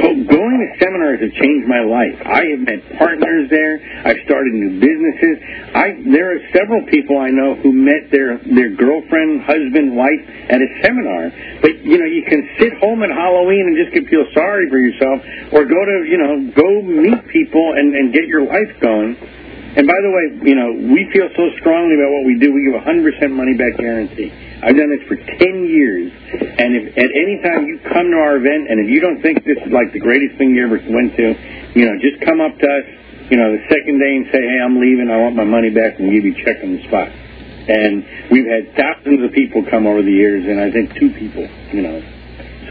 going to seminars have changed my life. I have met partners there. I've started new businesses. I there are several people I know who met their their girlfriend, husband, wife at a seminar. But you know, you can sit home at Halloween and just can feel sorry for yourself, or go to you know go meet people and and get your life going. And by the way, you know, we feel so strongly about what we do. We give a 100% money back guarantee. I've done this for 10 years. And if at any time you come to our event and if you don't think this is like the greatest thing you ever went to, you know, just come up to us, you know, the second day and say, hey, I'm leaving. I want my money back and give you a check on the spot. And we've had thousands of people come over the years and I think two people, you know.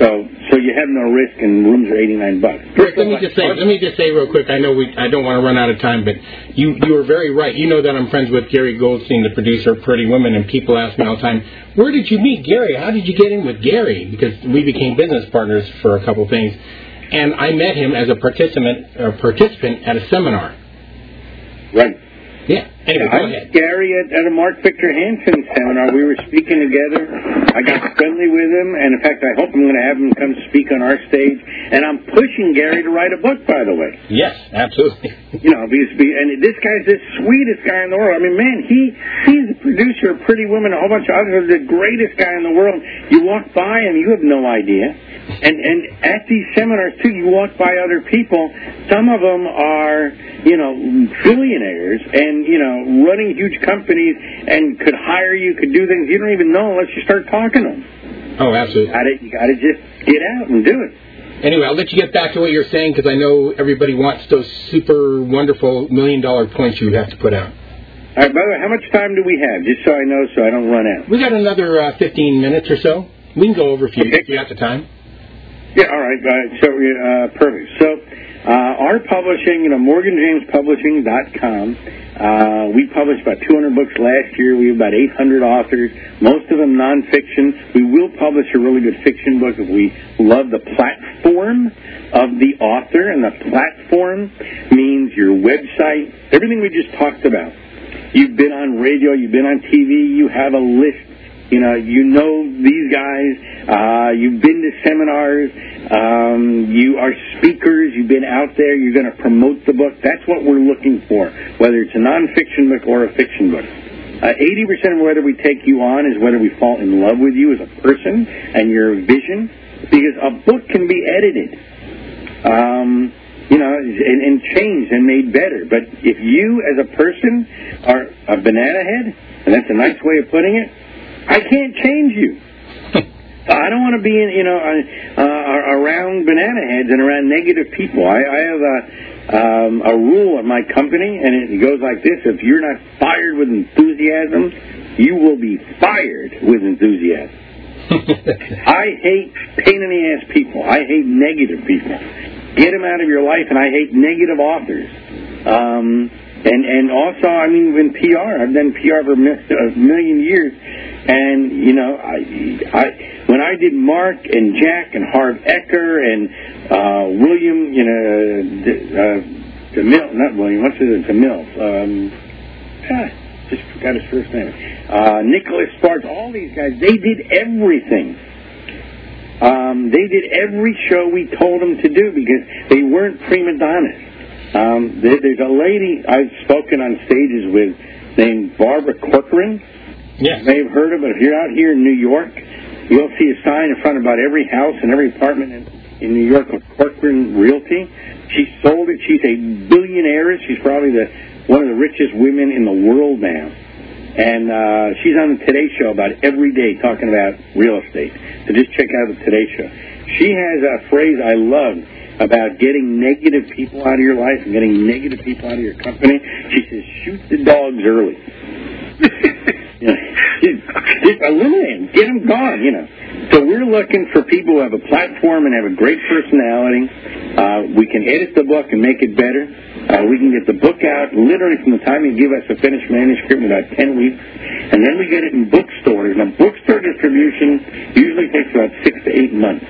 So, so you have no risk and rooms are 89 bucks. Rick, let me just say, let me just say real quick. I know we, I don't want to run out of time, but you, you were very right. You know that I'm friends with Gary Goldstein, the producer of Pretty Women, and people ask me all the time, "Where did you meet Gary? How did you get in with Gary?" Because we became business partners for a couple things, and I met him as a participant, uh, participant at a seminar. Right. Yeah. Anyway, I met Gary at, at a Mark Victor Hansen seminar. We were speaking together. I got friendly with him, and in fact, I hope I'm going to have him come speak on our stage. And I'm pushing Gary to write a book, by the way. Yes, absolutely. You know, because, and this guy's the sweetest guy in the world. I mean, man, he he's the producer of Pretty Women, a whole bunch of others, the greatest guy in the world. You walk by him, you have no idea. And and at these seminars too, you walk by other people. Some of them are, you know, billionaires and you know running huge companies and could hire you, could do things you don't even know unless you start talking to them. Oh, absolutely. You got to just get out and do it. Anyway, I'll let you get back to what you're saying because I know everybody wants those super wonderful million dollar points you have to put out. All right. By the way, how much time do we have? Just so I know, so I don't run out. We got another uh, 15 minutes or so. We can go over if you, Okay. if you got the time. Yeah, all right. Uh, so, uh, perfect. So, uh, our publishing, you know, MorganJamesPublishing.com. Uh, we published about 200 books last year. We have about 800 authors, most of them nonfiction. We will publish a really good fiction book if we love the platform of the author, and the platform means your website, everything we just talked about. You've been on radio, you've been on TV, you have a list You know, you know these guys. Uh, you've been to seminars. Um, you are speakers. You've been out there. You're going to promote the book. That's what we're looking for, whether it's a nonfiction book or a fiction book. Uh, 80% of whether we take you on is whether we fall in love with you as a person and your vision, because a book can be edited. Um, you know, and, and changed and made better. But if you, as a person, are a banana head, and that's a nice way of putting it, I can't change you. *laughs* I don't want to be in, you know, uh, around banana heads and around negative people. I, I have a, um, a rule at my company, and it goes like this: If you're not fired with enthusiasm, you will be fired with enthusiasm. *laughs* I hate pain in the ass people. I hate negative people. Get them out of your life, and I hate negative authors. Um, and and also, I mean, in PR, I've done PR for a million years, and you know, I, I when I did Mark and Jack and Harv Ecker and uh, William, you know, uh, DeMille, not William, what's his name, DeMille? Um, ah, just forgot his first name. Uh, Nicholas Sparks, all these guys, they did everything. Um, they did every show we told them to do because they weren't prima donnas. Um, there, there's a lady I've spoken on stages with named Barbara Corcoran. Yes. You may have heard of it. If you're out here in New York, you'll see a sign in front of about every house and every apartment in, in New York of Corcoran Realty. She sold it. She's a billionaire. She's probably the one of the richest women in the world now. And uh, she's on the Today Show about every day talking about real estate. So just check out the Today Show. She has a phrase I love about getting negative people out of your life and getting negative people out of your company. She says, shoot the dogs early. *laughs* you know, just, eliminate them. Get them gone, you know. So we're looking for people who have a platform and have a great personality. Uh, we can edit the book and make it better. Uh, we can get the book out literally from the time you give us a finished manuscript in about 10 weeks. And then we get it in bookstores. Now, bookstore distribution usually takes about six to eight months.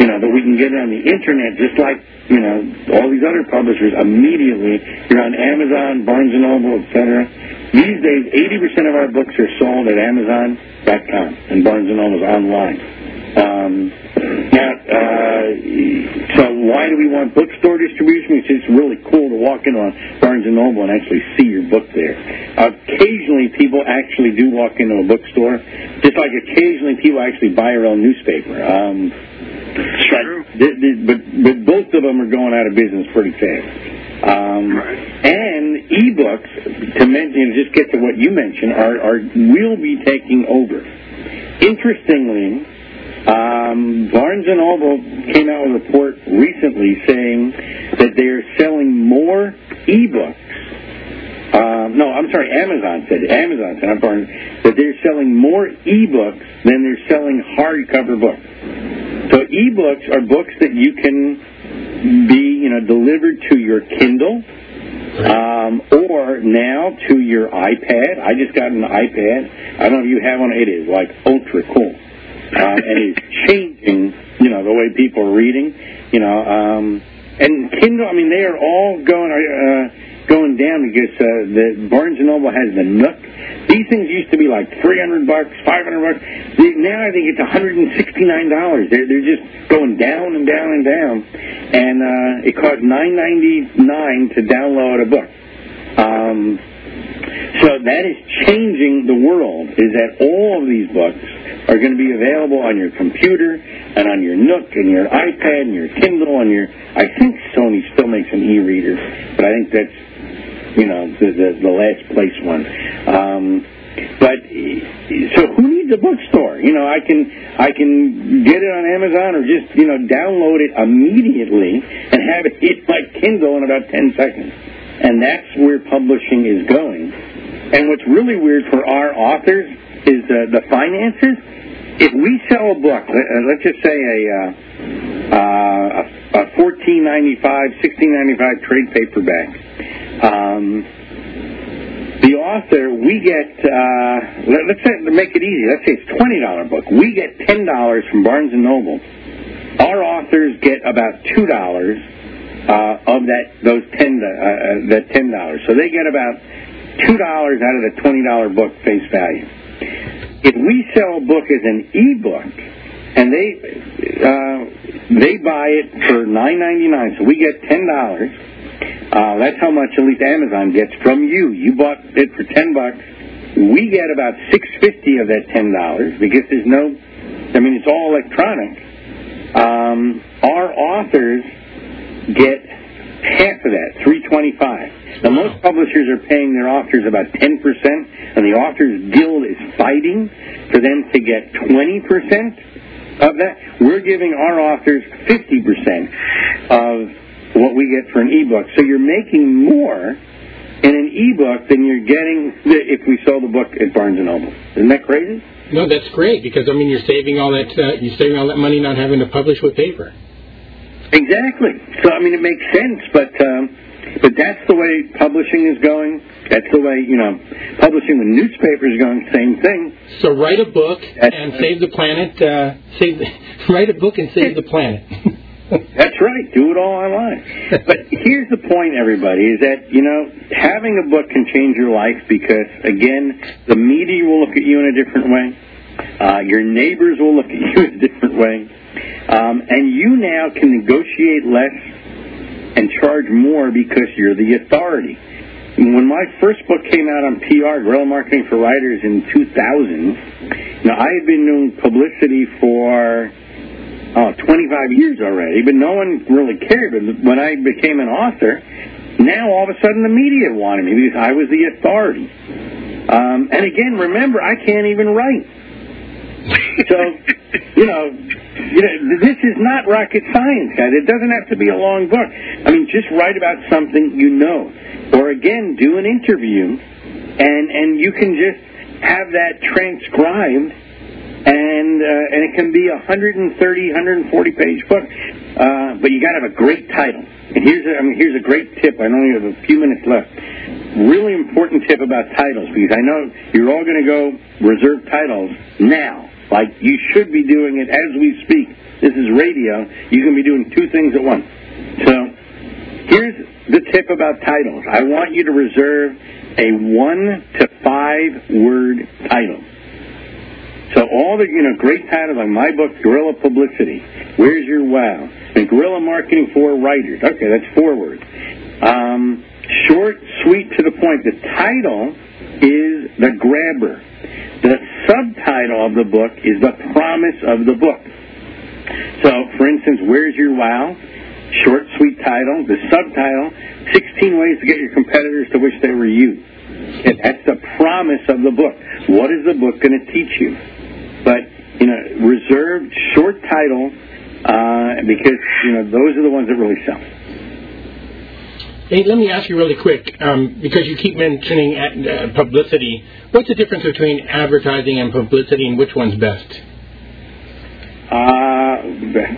You know, but we can get it on the internet just like, you know, all these other publishers immediately. You're on Amazon, Barnes & Noble, etc. These days, 80% of our books are sold at Amazon.com and Barnes & Noble's online. Um, now, uh, so why do we want bookstore distribution? It's just really cool to walk in on Barnes Noble and actually see your book there. Occasionally, people actually do walk into a bookstore, just like occasionally people actually buy their own newspaper. Um, True. but, but but both of them are going out of business pretty fast. Um, and ebooks, to mention, just get to what you mentioned, are, are will be taking over. Interestingly, um, Barnes and Noble came out with a report recently saying that they're selling more ebooks. Um, no, I'm sorry, Amazon said Amazon said I'm Barnes that they're selling more ebooks than they're selling hardcover books. So ebooks are books that you can be, you know, delivered to your Kindle, um, or now to your iPad. I just got an iPad. I don't know if you have one. It is like ultra cool, um, and it's *laughs* changing, you know, the way people are reading. You know, um, and Kindle. I mean, they are all going. Uh, going down because uh, the Barnes and Noble has the Nook. These things used to be like three hundred bucks, five hundred bucks. They, now I think it's one hundred and sixty nine dollars. They're they're just going down and down and down, and uh, it costs nine ninety nine to download a book. Um, so that is changing the world. Is that all of these books are going to be available on your computer and on your Nook and your iPad and your Kindle and your. I think Sony still makes an e-reader, but I think that's you know the the, the last place one. Um, but so who needs a bookstore? You know, I can I can get it on Amazon or just you know download it immediately and have it *laughs* hit my Kindle in about ten seconds, and that's where publishing is going. And what's really weird for our authors is uh, the finances. If we sell a book, uh, let's just say a uh, uh, a fourteen ninety five, sixteen ninety five trade paperback. Um, the author, we get, uh, let, us make it easy, let's say it's twenty dollar book. We get ten dollars from Barnes and Noble. Our authors get about two dollars uh, of that those ten uh, uh, that ten dollars. So they get about two dollars out of the twenty dollar book face value. if we sell a book as an ebook, and they uh, they buy it for nine ninety nine, so we get ten dollars. Uh, that's how much at least Amazon gets from you. You bought it for ten bucks. We get about six fifty of that ten dollars because there's no. I mean, it's all electronic. Um, our authors get half of that, three twenty-five. Now, most publishers are paying their authors about ten percent, and the Authors Guild is fighting for them to get twenty percent of that. We're giving our authors fifty percent of what we get for an ebook. So you're making more in an ebook than you're getting if we sell the book at Barnes and Noble. Isn't that crazy? No, that's great because I mean you're saving all that uh, you're saving all that money not having to publish with paper. Exactly. So I mean it makes sense, but um, but that's the way publishing is going. That's the way you know publishing with newspapers is going. Same thing. So write a book That's and right. save the planet. Uh, save *laughs* write a book and save the planet. *laughs* *laughs* That's right. Do it all online. *laughs* But here's the point, everybody, is that, you know, having a book can change your life because, again, the media will look at you in a different way. Uh, your neighbors will look at you *laughs* in a different way. Um, and you now can negotiate less and charge more because you're the authority. When my first book came out on PR, Guerrilla Marketing for Writers, in 2000, now I had been doing publicity for oh, 25 years already, but no one really cared. But when I became an author, now all of a sudden the media wanted me because I was the authority. Um, and again, remember, I can't even write. So, you know, you know, this is not rocket science, guys. It doesn't have to be a long book. I mean, just write about something you know, or again, do an interview, and and you can just have that transcribed and uh, and it can be a 130, 140 page book. Uh, but you got to have a great title. And here's a, I mean, here's a great tip. I only have a few minutes left. Really important tip about titles because I know you're all going to go reserve titles now. Like you should be doing it as we speak. This is radio. You can be doing two things at once. So here's the tip about titles. I want you to reserve a one to five word title. So all the you know great titles like my book, Guerrilla Publicity, Where's Your Wow, and Guerrilla Marketing for Writers. Okay, that's four words. Um, short, sweet, to the point. The title is the grabber. The subtitle of the book is the promise of the book. So, for instance, Where's Your Wow? Short, sweet title. The subtitle, 16 Ways to Get Your Competitors to Wish They Were You. That's the promise of the book. What is the book going to teach you? But, you know, reserved short title, uh, because, you know, those are the ones that really sell. Hey, let me ask you really quick, um, because you keep mentioning uh, publicity. What's the difference between advertising and publicity, and which one's best? Uh,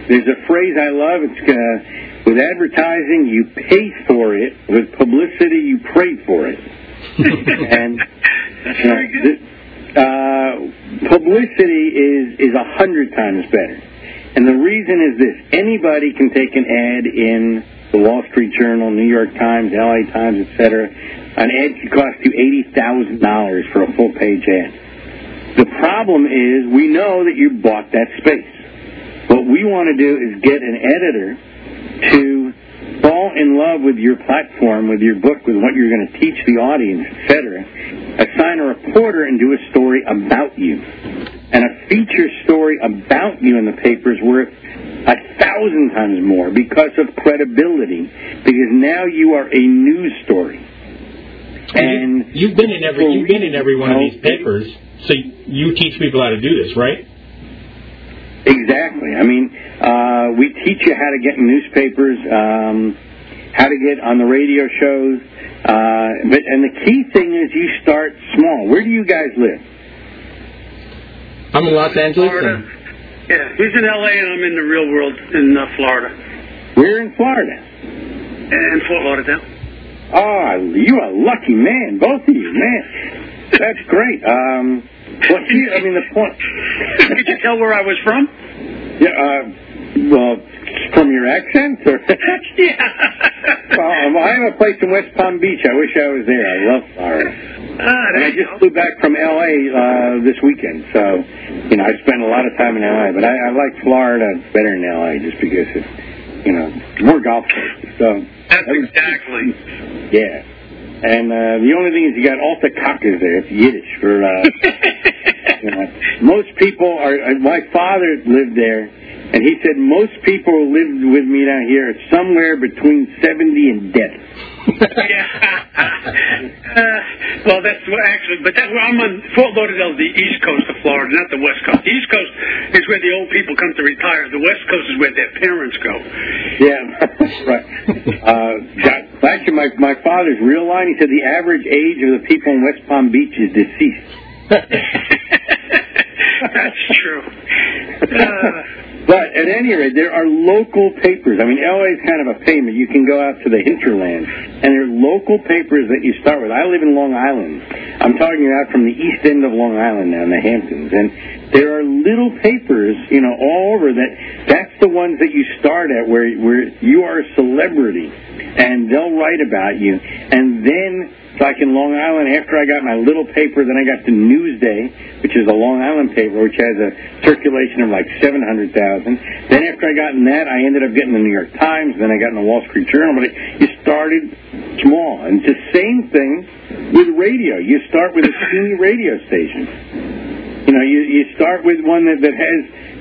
there's a phrase I love. It's uh, with advertising, you pay for it. With publicity, you pray for it. *laughs* and you know, th- uh, publicity is is a hundred times better. And the reason is this: anybody can take an ad in the Wall Street Journal, New York Times, LA Times, etc. An ad could cost you eighty thousand dollars for a full page ad. The problem is we know that you bought that space. What we want to do is get an editor to fall in love with your platform, with your book, with what you're going to teach the audience, etc. Assign a reporter and do a story about you. And a feature story about you in the paper is worth a thousand times more because of credibility, because now you are a news story. And you, have been in every you've been in every one of these papers, so you teach people how to do this, right? Exactly. I mean, uh, we teach you how to get in newspapers, um, how to get on the radio shows. Uh, but and the key thing is you start small. Where do you guys live? I'm in Los Angeles. Florida. Yeah, he's in L.A. and I'm in the real world in uh, Florida. We're in Florida. And Fort Lauderdale. Oh, you are a lucky man, both of you, man. That's great. Um, well, see, I mean, the point. *laughs* Could you tell where I was from? Yeah. Uh, well, from your accent, or *laughs* yeah. well, I have a place in West Palm Beach. I wish I was there. I love Florida. Ah, And I just flew back from L.A. Uh, this weekend, so you know I spent a lot of time in L.A. But I, I like Florida better than L.A. just because it's you know more golf courses. So That's that was- exactly. yeah. And uh, the only thing is you got alte kakers there. It's Yiddish for. Uh, *laughs* you know, most people are. Uh, my father lived there, and he said most people who lived with me down here are somewhere between seventy and death. yeah. *laughs* uh, well, that's what actually, but that, well, I'm on Fort Lauderdale, the east coast of Florida, not the west coast. The east coast is where the old people come to retire. The west coast is where their parents go. Yeah, *laughs* right. Uh, that- actually, my my father's real line. He said the average age of the people in West Palm Beach is deceased. *laughs* that's true. Uh, But at any rate, there are local papers. I mean, LA is kind of a but you can go out to the hinterland, and there are local papers that you start with. I live in Long Island. I'm talking out from the east end of Long Island now in the Hamptons, and there are little papers, you know, all over that. That's the ones that you start at, where where you are a celebrity, and they'll write about you, and then like in Long Island, after I got my little paper, then I got the Newsday, which is a Long Island paper, which has a circulation of like 700,000. Then after I got in that, I ended up getting the New York Times, then I got in the Wall Street Journal, but it, you started small. And it's the same thing with radio. You start with a *coughs* teeny radio station. You know, you, you start with one that, that has,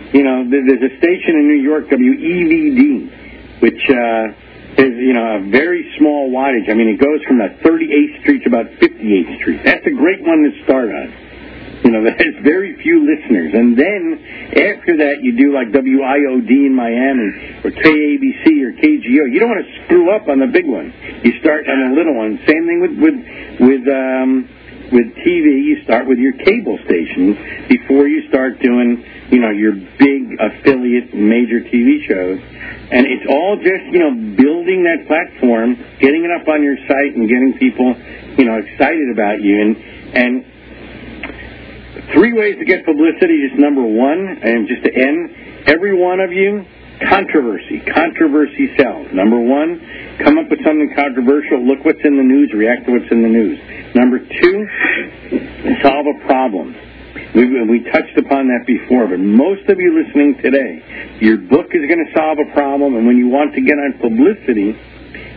you know, there's a station in New York, WEVD, which, uh, is, you know, a very small wattage. I mean, it goes from a 38th Street to about 58th Street. That's a great one to start on. You know, *laughs* that has very few listeners. And then after that, you do like WIOD in Miami or KABC or KGO. You don't want to screw up on the big one. You start on the little one. Same thing with with with um, with TV. You start with your cable stations before you start doing, you know, your big affiliate major TV shows. And it's all just, you know, building that platform, getting it up on your site, and getting people, you know, excited about you. And and three ways to get publicity. Just number one, and just to end, every one of you, controversy. Controversy sells. Number one, come up with something controversial. Look what's in the news. React to what's in the news. Number two, solve a problem. We, we touched upon that before, but most of you listening today, your book is going to solve a problem, and when you want to get on publicity,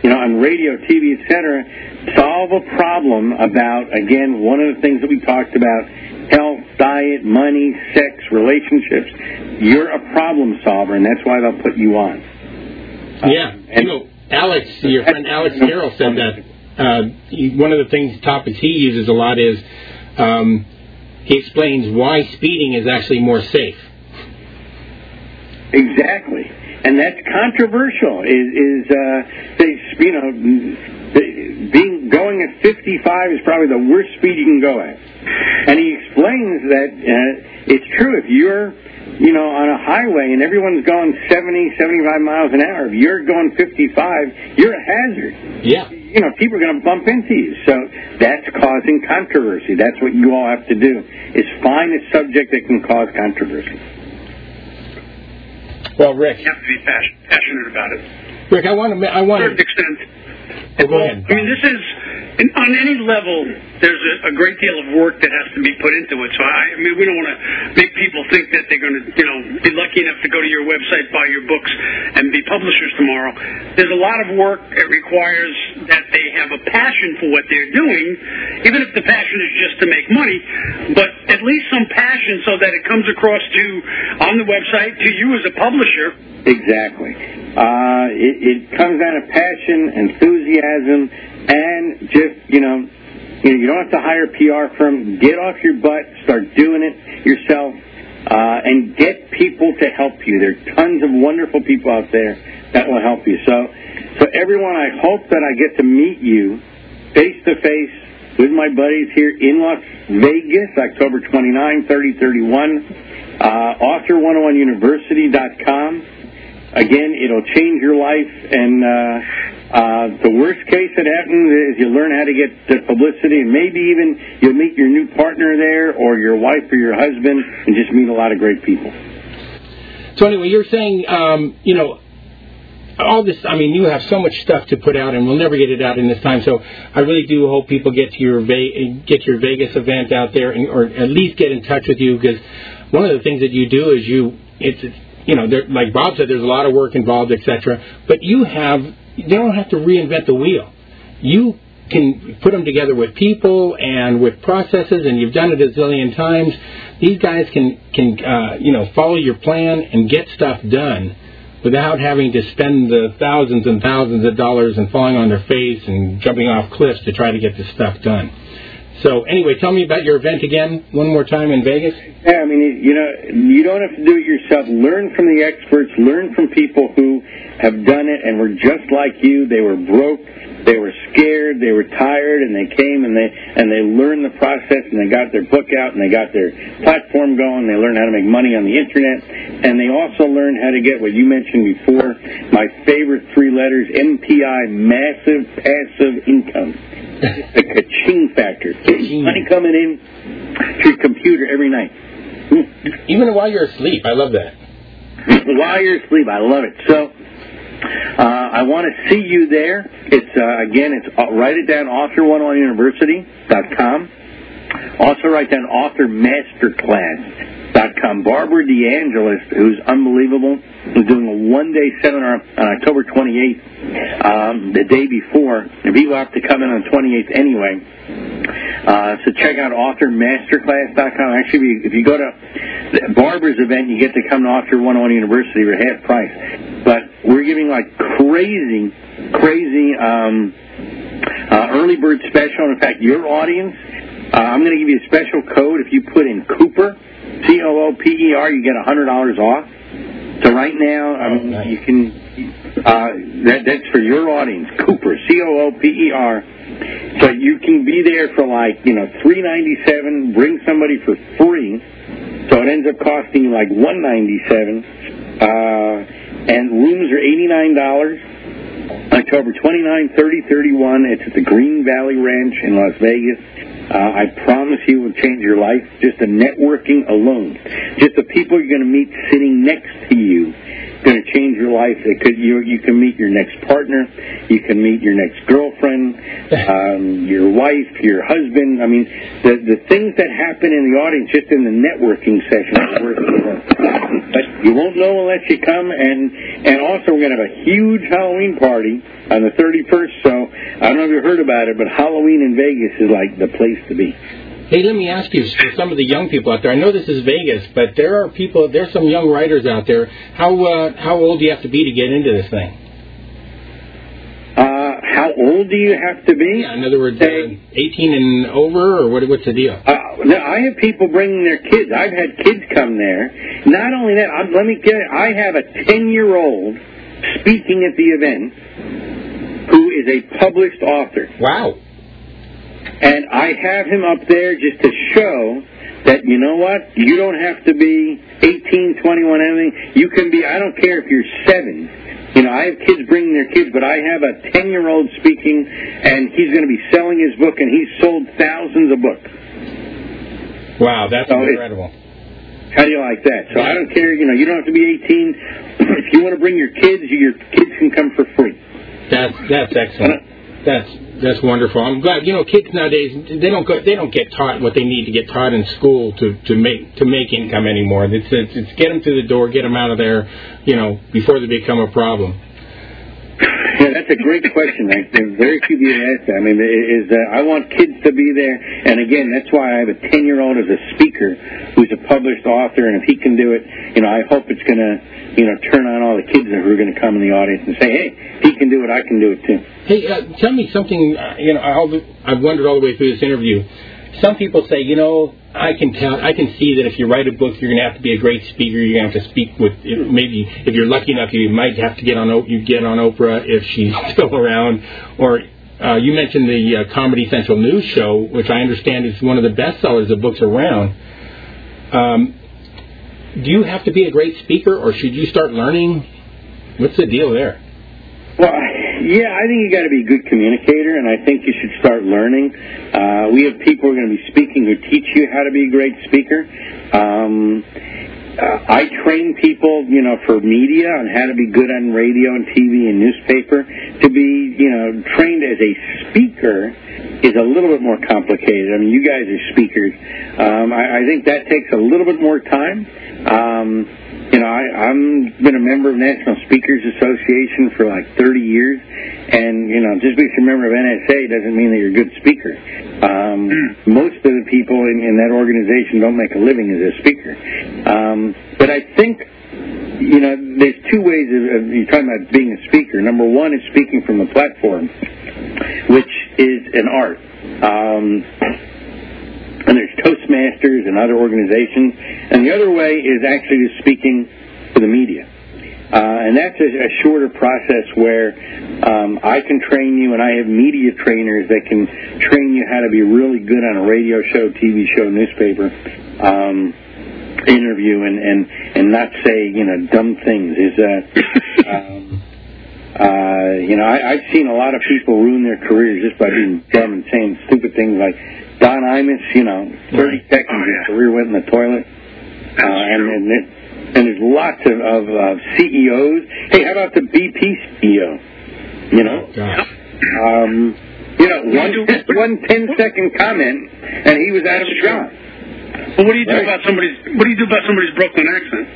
you know, on radio, TV, etc., solve a problem about, again, one of the things that we talked about, health, diet, money, sex, relationships. You're a problem solver, and that's why they'll put you on. Yeah, and- you know, Alex, your friend Alex Carroll said that uh, one of the things topics he uses a lot is um, he explains why speeding is actually more safe. Exactly, and that's controversial. Is is uh, they, you know, being going at 55 is probably the worst speed you can go at. And he explains that uh, it's true if you're, you know, on a highway and everyone's going 70, 75 miles an hour. If you're going 55, you're a hazard. Yeah, You know, people are going to bump into you. So that's causing controversy. That's what you all have to do: is find a subject that can cause controversy. well, Rick, you have to be passion, passionate about it. Rick, I want to, I want To a want certain to. extent. Go ahead. I mean, this is in, on any level. There's a, a great deal of work that has to be put into it. So I, I mean, we don't want to make people think that they're going to, you know, be lucky enough to go to your website, buy your books, and be publishers tomorrow. There's a lot of work. It requires that they have a passion for what they're doing, even if the passion is just to make money. But at least some passion so that it comes across to on the website to you as a publisher. Exactly. Uh, it, it comes down to passion, enthusiasm, and just you know, you don't have to hire a PR firm. Get off your butt, start doing it yourself, uh, and get people to help you. There are tons of wonderful people out there that will help you. So, so everyone, I hope that I get to meet you face to face with my buddies here in Las Vegas, October 29, 30, 31. Uh, author101university.com. Again, it'll change your life. And uh, uh, the worst case that happens is you learn how to get the publicity, and maybe even you'll meet your new partner there, or your wife or your husband, and just meet a lot of great people. So anyway, you're saying, um, you know, all this. I mean, you have so much stuff to put out, and we'll never get it out in this time. So I really do hope people get to your Ve- get your Vegas event out there, and, or at least get in touch with you because one of the things that you do is you it's you know there, like Bob said, there's a lot of work involved, etc. But you have you don't have to reinvent the wheel. You can put them together with people and with processes, and you've done it a zillion times. These guys can can uh, you know follow your plan and get stuff done without having to spend the thousands and thousands of dollars and falling on their face and jumping off cliffs to try to get this stuff done. So anyway, tell me about your event again one more time in Vegas. Yeah, I mean, you know, you don't have to do it yourself. Learn from the experts. Learn from people who have done it and were just like you. They were broke. They were scared. They were tired, and they came and they and they learned the process and they got their book out and they got their platform going. They learned how to make money on the internet, and they also learned how to get what you mentioned before. My favorite three letters: MPI, massive passive income *laughs* the ka-ching factor. Money coming in to your computer every night. Even while you're asleep, I love that. *laughs* while you're asleep, I love it. So, uh, I want to see you there. It's uh, again, it's uh, write it down author101university.com. Also write down authormasterclass.com. Barbara DeAngelis, who's unbelievable, is doing a one-day seminar on October 28th, um, the day before. And people have to come in on 28th anyway. Uh, so check out authormasterclass.com. Actually, if you go to Barbara's event, you get to come to Author 101 University for half price. But we're giving like crazy, crazy um, uh, early bird special. In fact, your audience, uh, I'm going to give you a special code. If you put in Cooper, C O O P E R, you get a $100 off. So right now, um, nice. you can. Uh, that, that's for your audience, Cooper, C O O P E R. So you can be there for like you know three ninety seven. Bring somebody for free. So it ends up costing you like one ninety seven. Uh, and rooms are eighty nine dollars. October 29, 30, 31. It's at the Green Valley Ranch in Las Vegas. Uh, I promise you it will change your life. Just the networking alone. Just the people you're going to meet sitting next to you going to change your life. It could you you can meet your next partner, you can meet your next girlfriend, *laughs* um, your wife, your husband. I mean, the the things that happen in the audience just in the networking session worth. But you won't know unless you come. And and also we're going to have a huge Halloween party on the 31st. So I don't know if you heard about it, but Halloween in Vegas is like the place to be. Hey, let me ask you, for some of the young people out there, I know this is Vegas, but there are people, there's some young writers out there. How uh, how old do you have to be to get into this thing? Uh, how old do you have to be? Yeah, in other words, uh, 18 and over, or what, what's the deal? Uh, no, I have people bringing their kids. I've had kids come there. Not only that, I'm, let me get it. I have a 10 year old speaking at the event who is a published author. Wow. And I have him up there just to show that, you know what, you don't have to be 18, 21, anything. You can be, I don't care if you're seven. You know, I have kids bringing their kids, but I have a 10 year old speaking, and he's going to be selling his book, and he's sold thousands of books. Wow, that's So incredible. How do you like that? So I don't care, you know, you don't have to be 18. *clears throat* if you want to bring your kids, your kids can come for free. That's that's excellent. Uh, that's that's wonderful. I'm glad. You know, kids nowadays they don't go, they don't get taught what they need to get taught in school to to make to make income anymore. It's it's, it's get them through the door, get them out of there, you know, before they become a problem. Yeah, that's a great question. Like, there very few people ask that. I mean, is uh, I want kids to be there, and again, that's why I have a ten-year-old as a speaker who's a published author, and if he can do it, you know, I hope it's going to, you know, turn on all the kids who are going to come in the audience and say, hey, he can do it, I can do it too. Hey, uh, tell me something. Uh, you know, I'll, I've wondered all the way through this interview. Some people say, you know, I can tell, I can see that if you write a book, you're going to have to be a great speaker. You're going to have to speak with, maybe if you're lucky enough, you might have to get on, you get on Oprah if she's *laughs* still around. Or uh, you mentioned the uh, Comedy Central News show, which I understand is one of the best sellers of books around. Um, do you have to be a great speaker, or should you start learning? What's the deal there? Well, yeah, I think you got to be a good communicator, and I think you should start learning. Uh, we have people who are going to be speaking who teach you how to be a great speaker. Um, uh, I train people, you know, for media on how to be good on radio and TV and newspaper. To be, you know, trained as a speaker is a little bit more complicated. I mean, you guys are speakers. Um, I, I think that takes a little bit more time. Um, you know, I, I'm been a member of National Speakers Association for like 30 years, and you know, just because you're a member of NSA doesn't mean that you're a good speaker. Um, most of the people in, in that organization don't make a living as a speaker. Um, but I think you know, there's two ways of, of you're talking about being a speaker. Number one is speaking from the platform, which is an art. Um, and there's Toastmasters and other organizations. And the other way is actually speaking to the media. Uh, and that's a, a shorter process where um, I can train you, and I have media trainers that can train you how to be really good on a radio show, TV show, newspaper um, interview, and, and and not say you know dumb things. Is that *laughs* um, uh, you know I, I've seen a lot of people ruin their careers just by being dumb and saying stupid things like Don Imus, you know, 30 seconds his career went in the toilet. Uh, and, and, it, and there's lots of, of uh, CEOs. Hey, how about the BP CEO? You know? Um, you know, one, one 10 second comment, and he was out of a job. Well, what do you do Right. about somebody's What do you do about somebody's Brooklyn accent?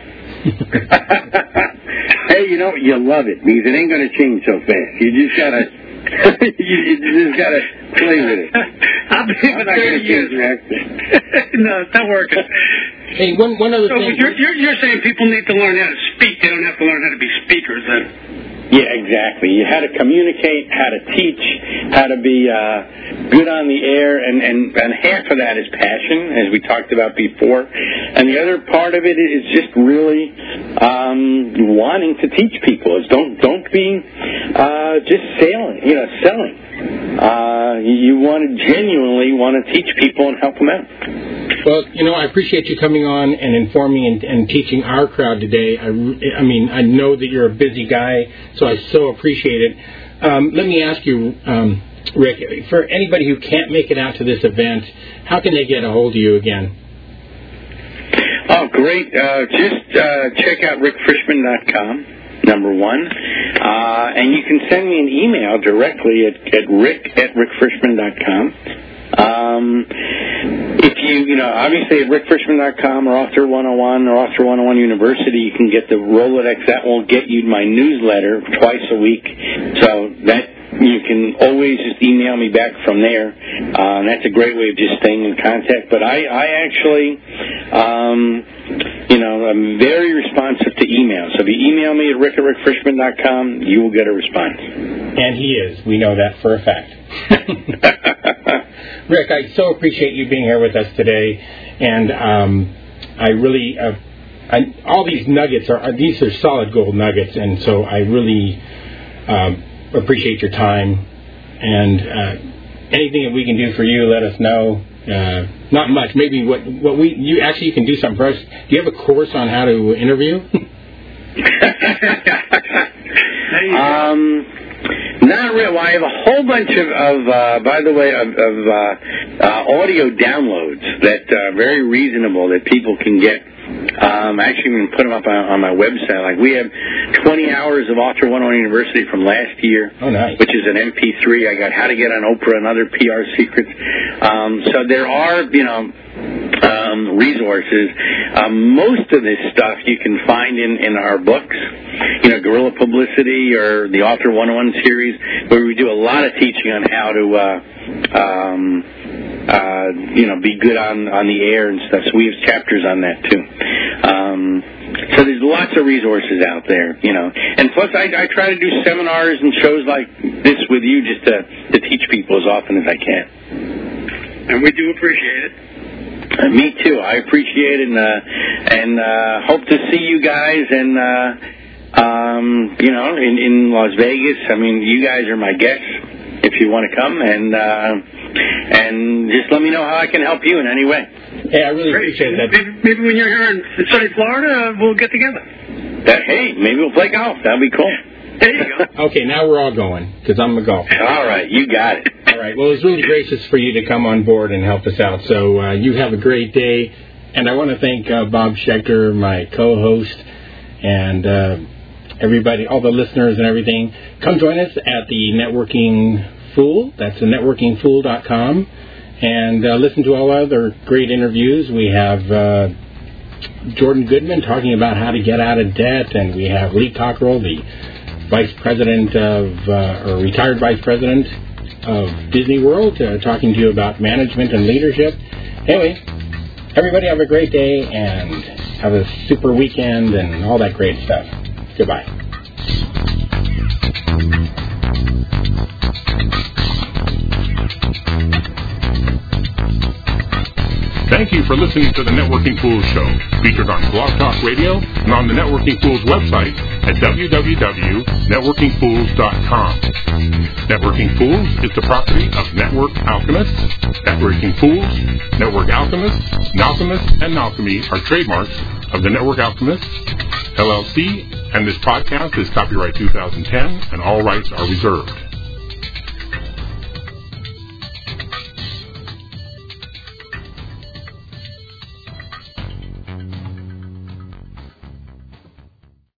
*laughs* hey, you know, you love it because it ain't going to change so fast. You just got to. You, *laughs* you just got to play with it. *laughs* I've been I'm not going to change years. your accent. no, it's not working. Hey, one one other So thing. you're, you're, you're saying people need to learn how to speak. They don't have to learn how to be speakers then. Yeah, exactly. You how to communicate, how to teach, how to be uh, good on the air, and, and, and half of that is passion, as we talked about before. And the other part of it is just really um, wanting to teach people. Is don't don't be uh, just selling, you know, selling. Uh, you want to genuinely want to teach people and help them out. Well, you know, I appreciate you coming on and informing and, and teaching our crowd today. I, I mean, I know that you're a busy guy, so I so appreciate it. Um, let me ask you, um, Rick, for anybody who can't make it out to this event, how can they get a hold of you again? Oh, great. Uh, just uh, check out rickfrishman.com, number one. Uh, and you can send me an email directly at, at rick at rickfrishman.com. Um, if you, you know, obviously at rickfrishman.com or Author 101 or Author 101 University, you can get the Rolodex. That will get you my newsletter twice a week. So that you can always just email me back from there. Uh, and that's a great way of just staying in contact. But I, I actually, um, you know, I'm very responsive to email. So if you email me at rick at rickfrishman.com, you will get a response. And he is. We know that for a fact. *laughs* Rick, I so appreciate you being here with us today, and um, I really, uh, I, all these nuggets are are- these are solid gold nuggets, and so I really um, appreciate your time. And uh, anything that we can do for you, let us know. Uh, not much, maybe what what we you actually you can do something for us. Do you have a course on how to interview? *laughs* Um, not really. Well, I have a whole bunch of, of uh, by the way, of, of uh, uh, audio downloads that are very reasonable that people can get. Um, I actually even put them up on, on my website. Like we have 20 hours of Author 101 University from last year, Oh, nice. which is an MP3. I got How to Get on Oprah and other PR secrets. Um, so there are, you know, um, resources. Um, most of this stuff you can find in, in our books, you know, Guerrilla Publicity or the Author 101 series, where we do a lot of teaching on how to, uh, um, uh, you know, be good on, on the air and stuff. So we have chapters on that too. Um, so there's lots of resources out there, you know. And plus, I, I try to do seminars and shows like this with you just to, to teach people as often as I can. and we do appreciate it. Uh, me too. I appreciate it, and uh, and uh, hope to see you guys. And uh, um, you know, in, in Las Vegas. I mean, you guys are my guests if you want to come, and uh, and just let me know how I can help you in any way. Hey, I really Great. appreciate that. Maybe, maybe when you're here in sunny Florida, we'll get together. That hey, maybe we'll play golf. That'd be cool. There you go. *laughs* Okay, now we're all going because I'm a golfer. All right, you got it. All right. Well, it's really gracious for you to come on board and help us out. So uh, you have a great day, And I want to thank uh, Bob Schechter, my co-host, and uh, everybody, all the listeners and everything. Come join us at the Networking Fool. That's the networkingfool.com. And uh, listen to all other great interviews. We have uh, Jordan Goodman talking about how to get out of debt, and we have Lee Cockrell, the vice president of, uh, or retired vice president of Disney World, uh, talking to you about management and leadership. Anyway, everybody have a great day and have a super weekend and all that great stuff. Goodbye. Thank you for listening to the Networking Fools Show, featured on Blog Talk Radio and on the Networking Fools website at www.networkingfools.com. Networking Fools is the property of Network Alchemists. Networking Fools, Network Alchemists, Nalchemist, and Alchemy are trademarks of the Network Alchemists, LLC, and this podcast is copyright 2010, and all rights are reserved.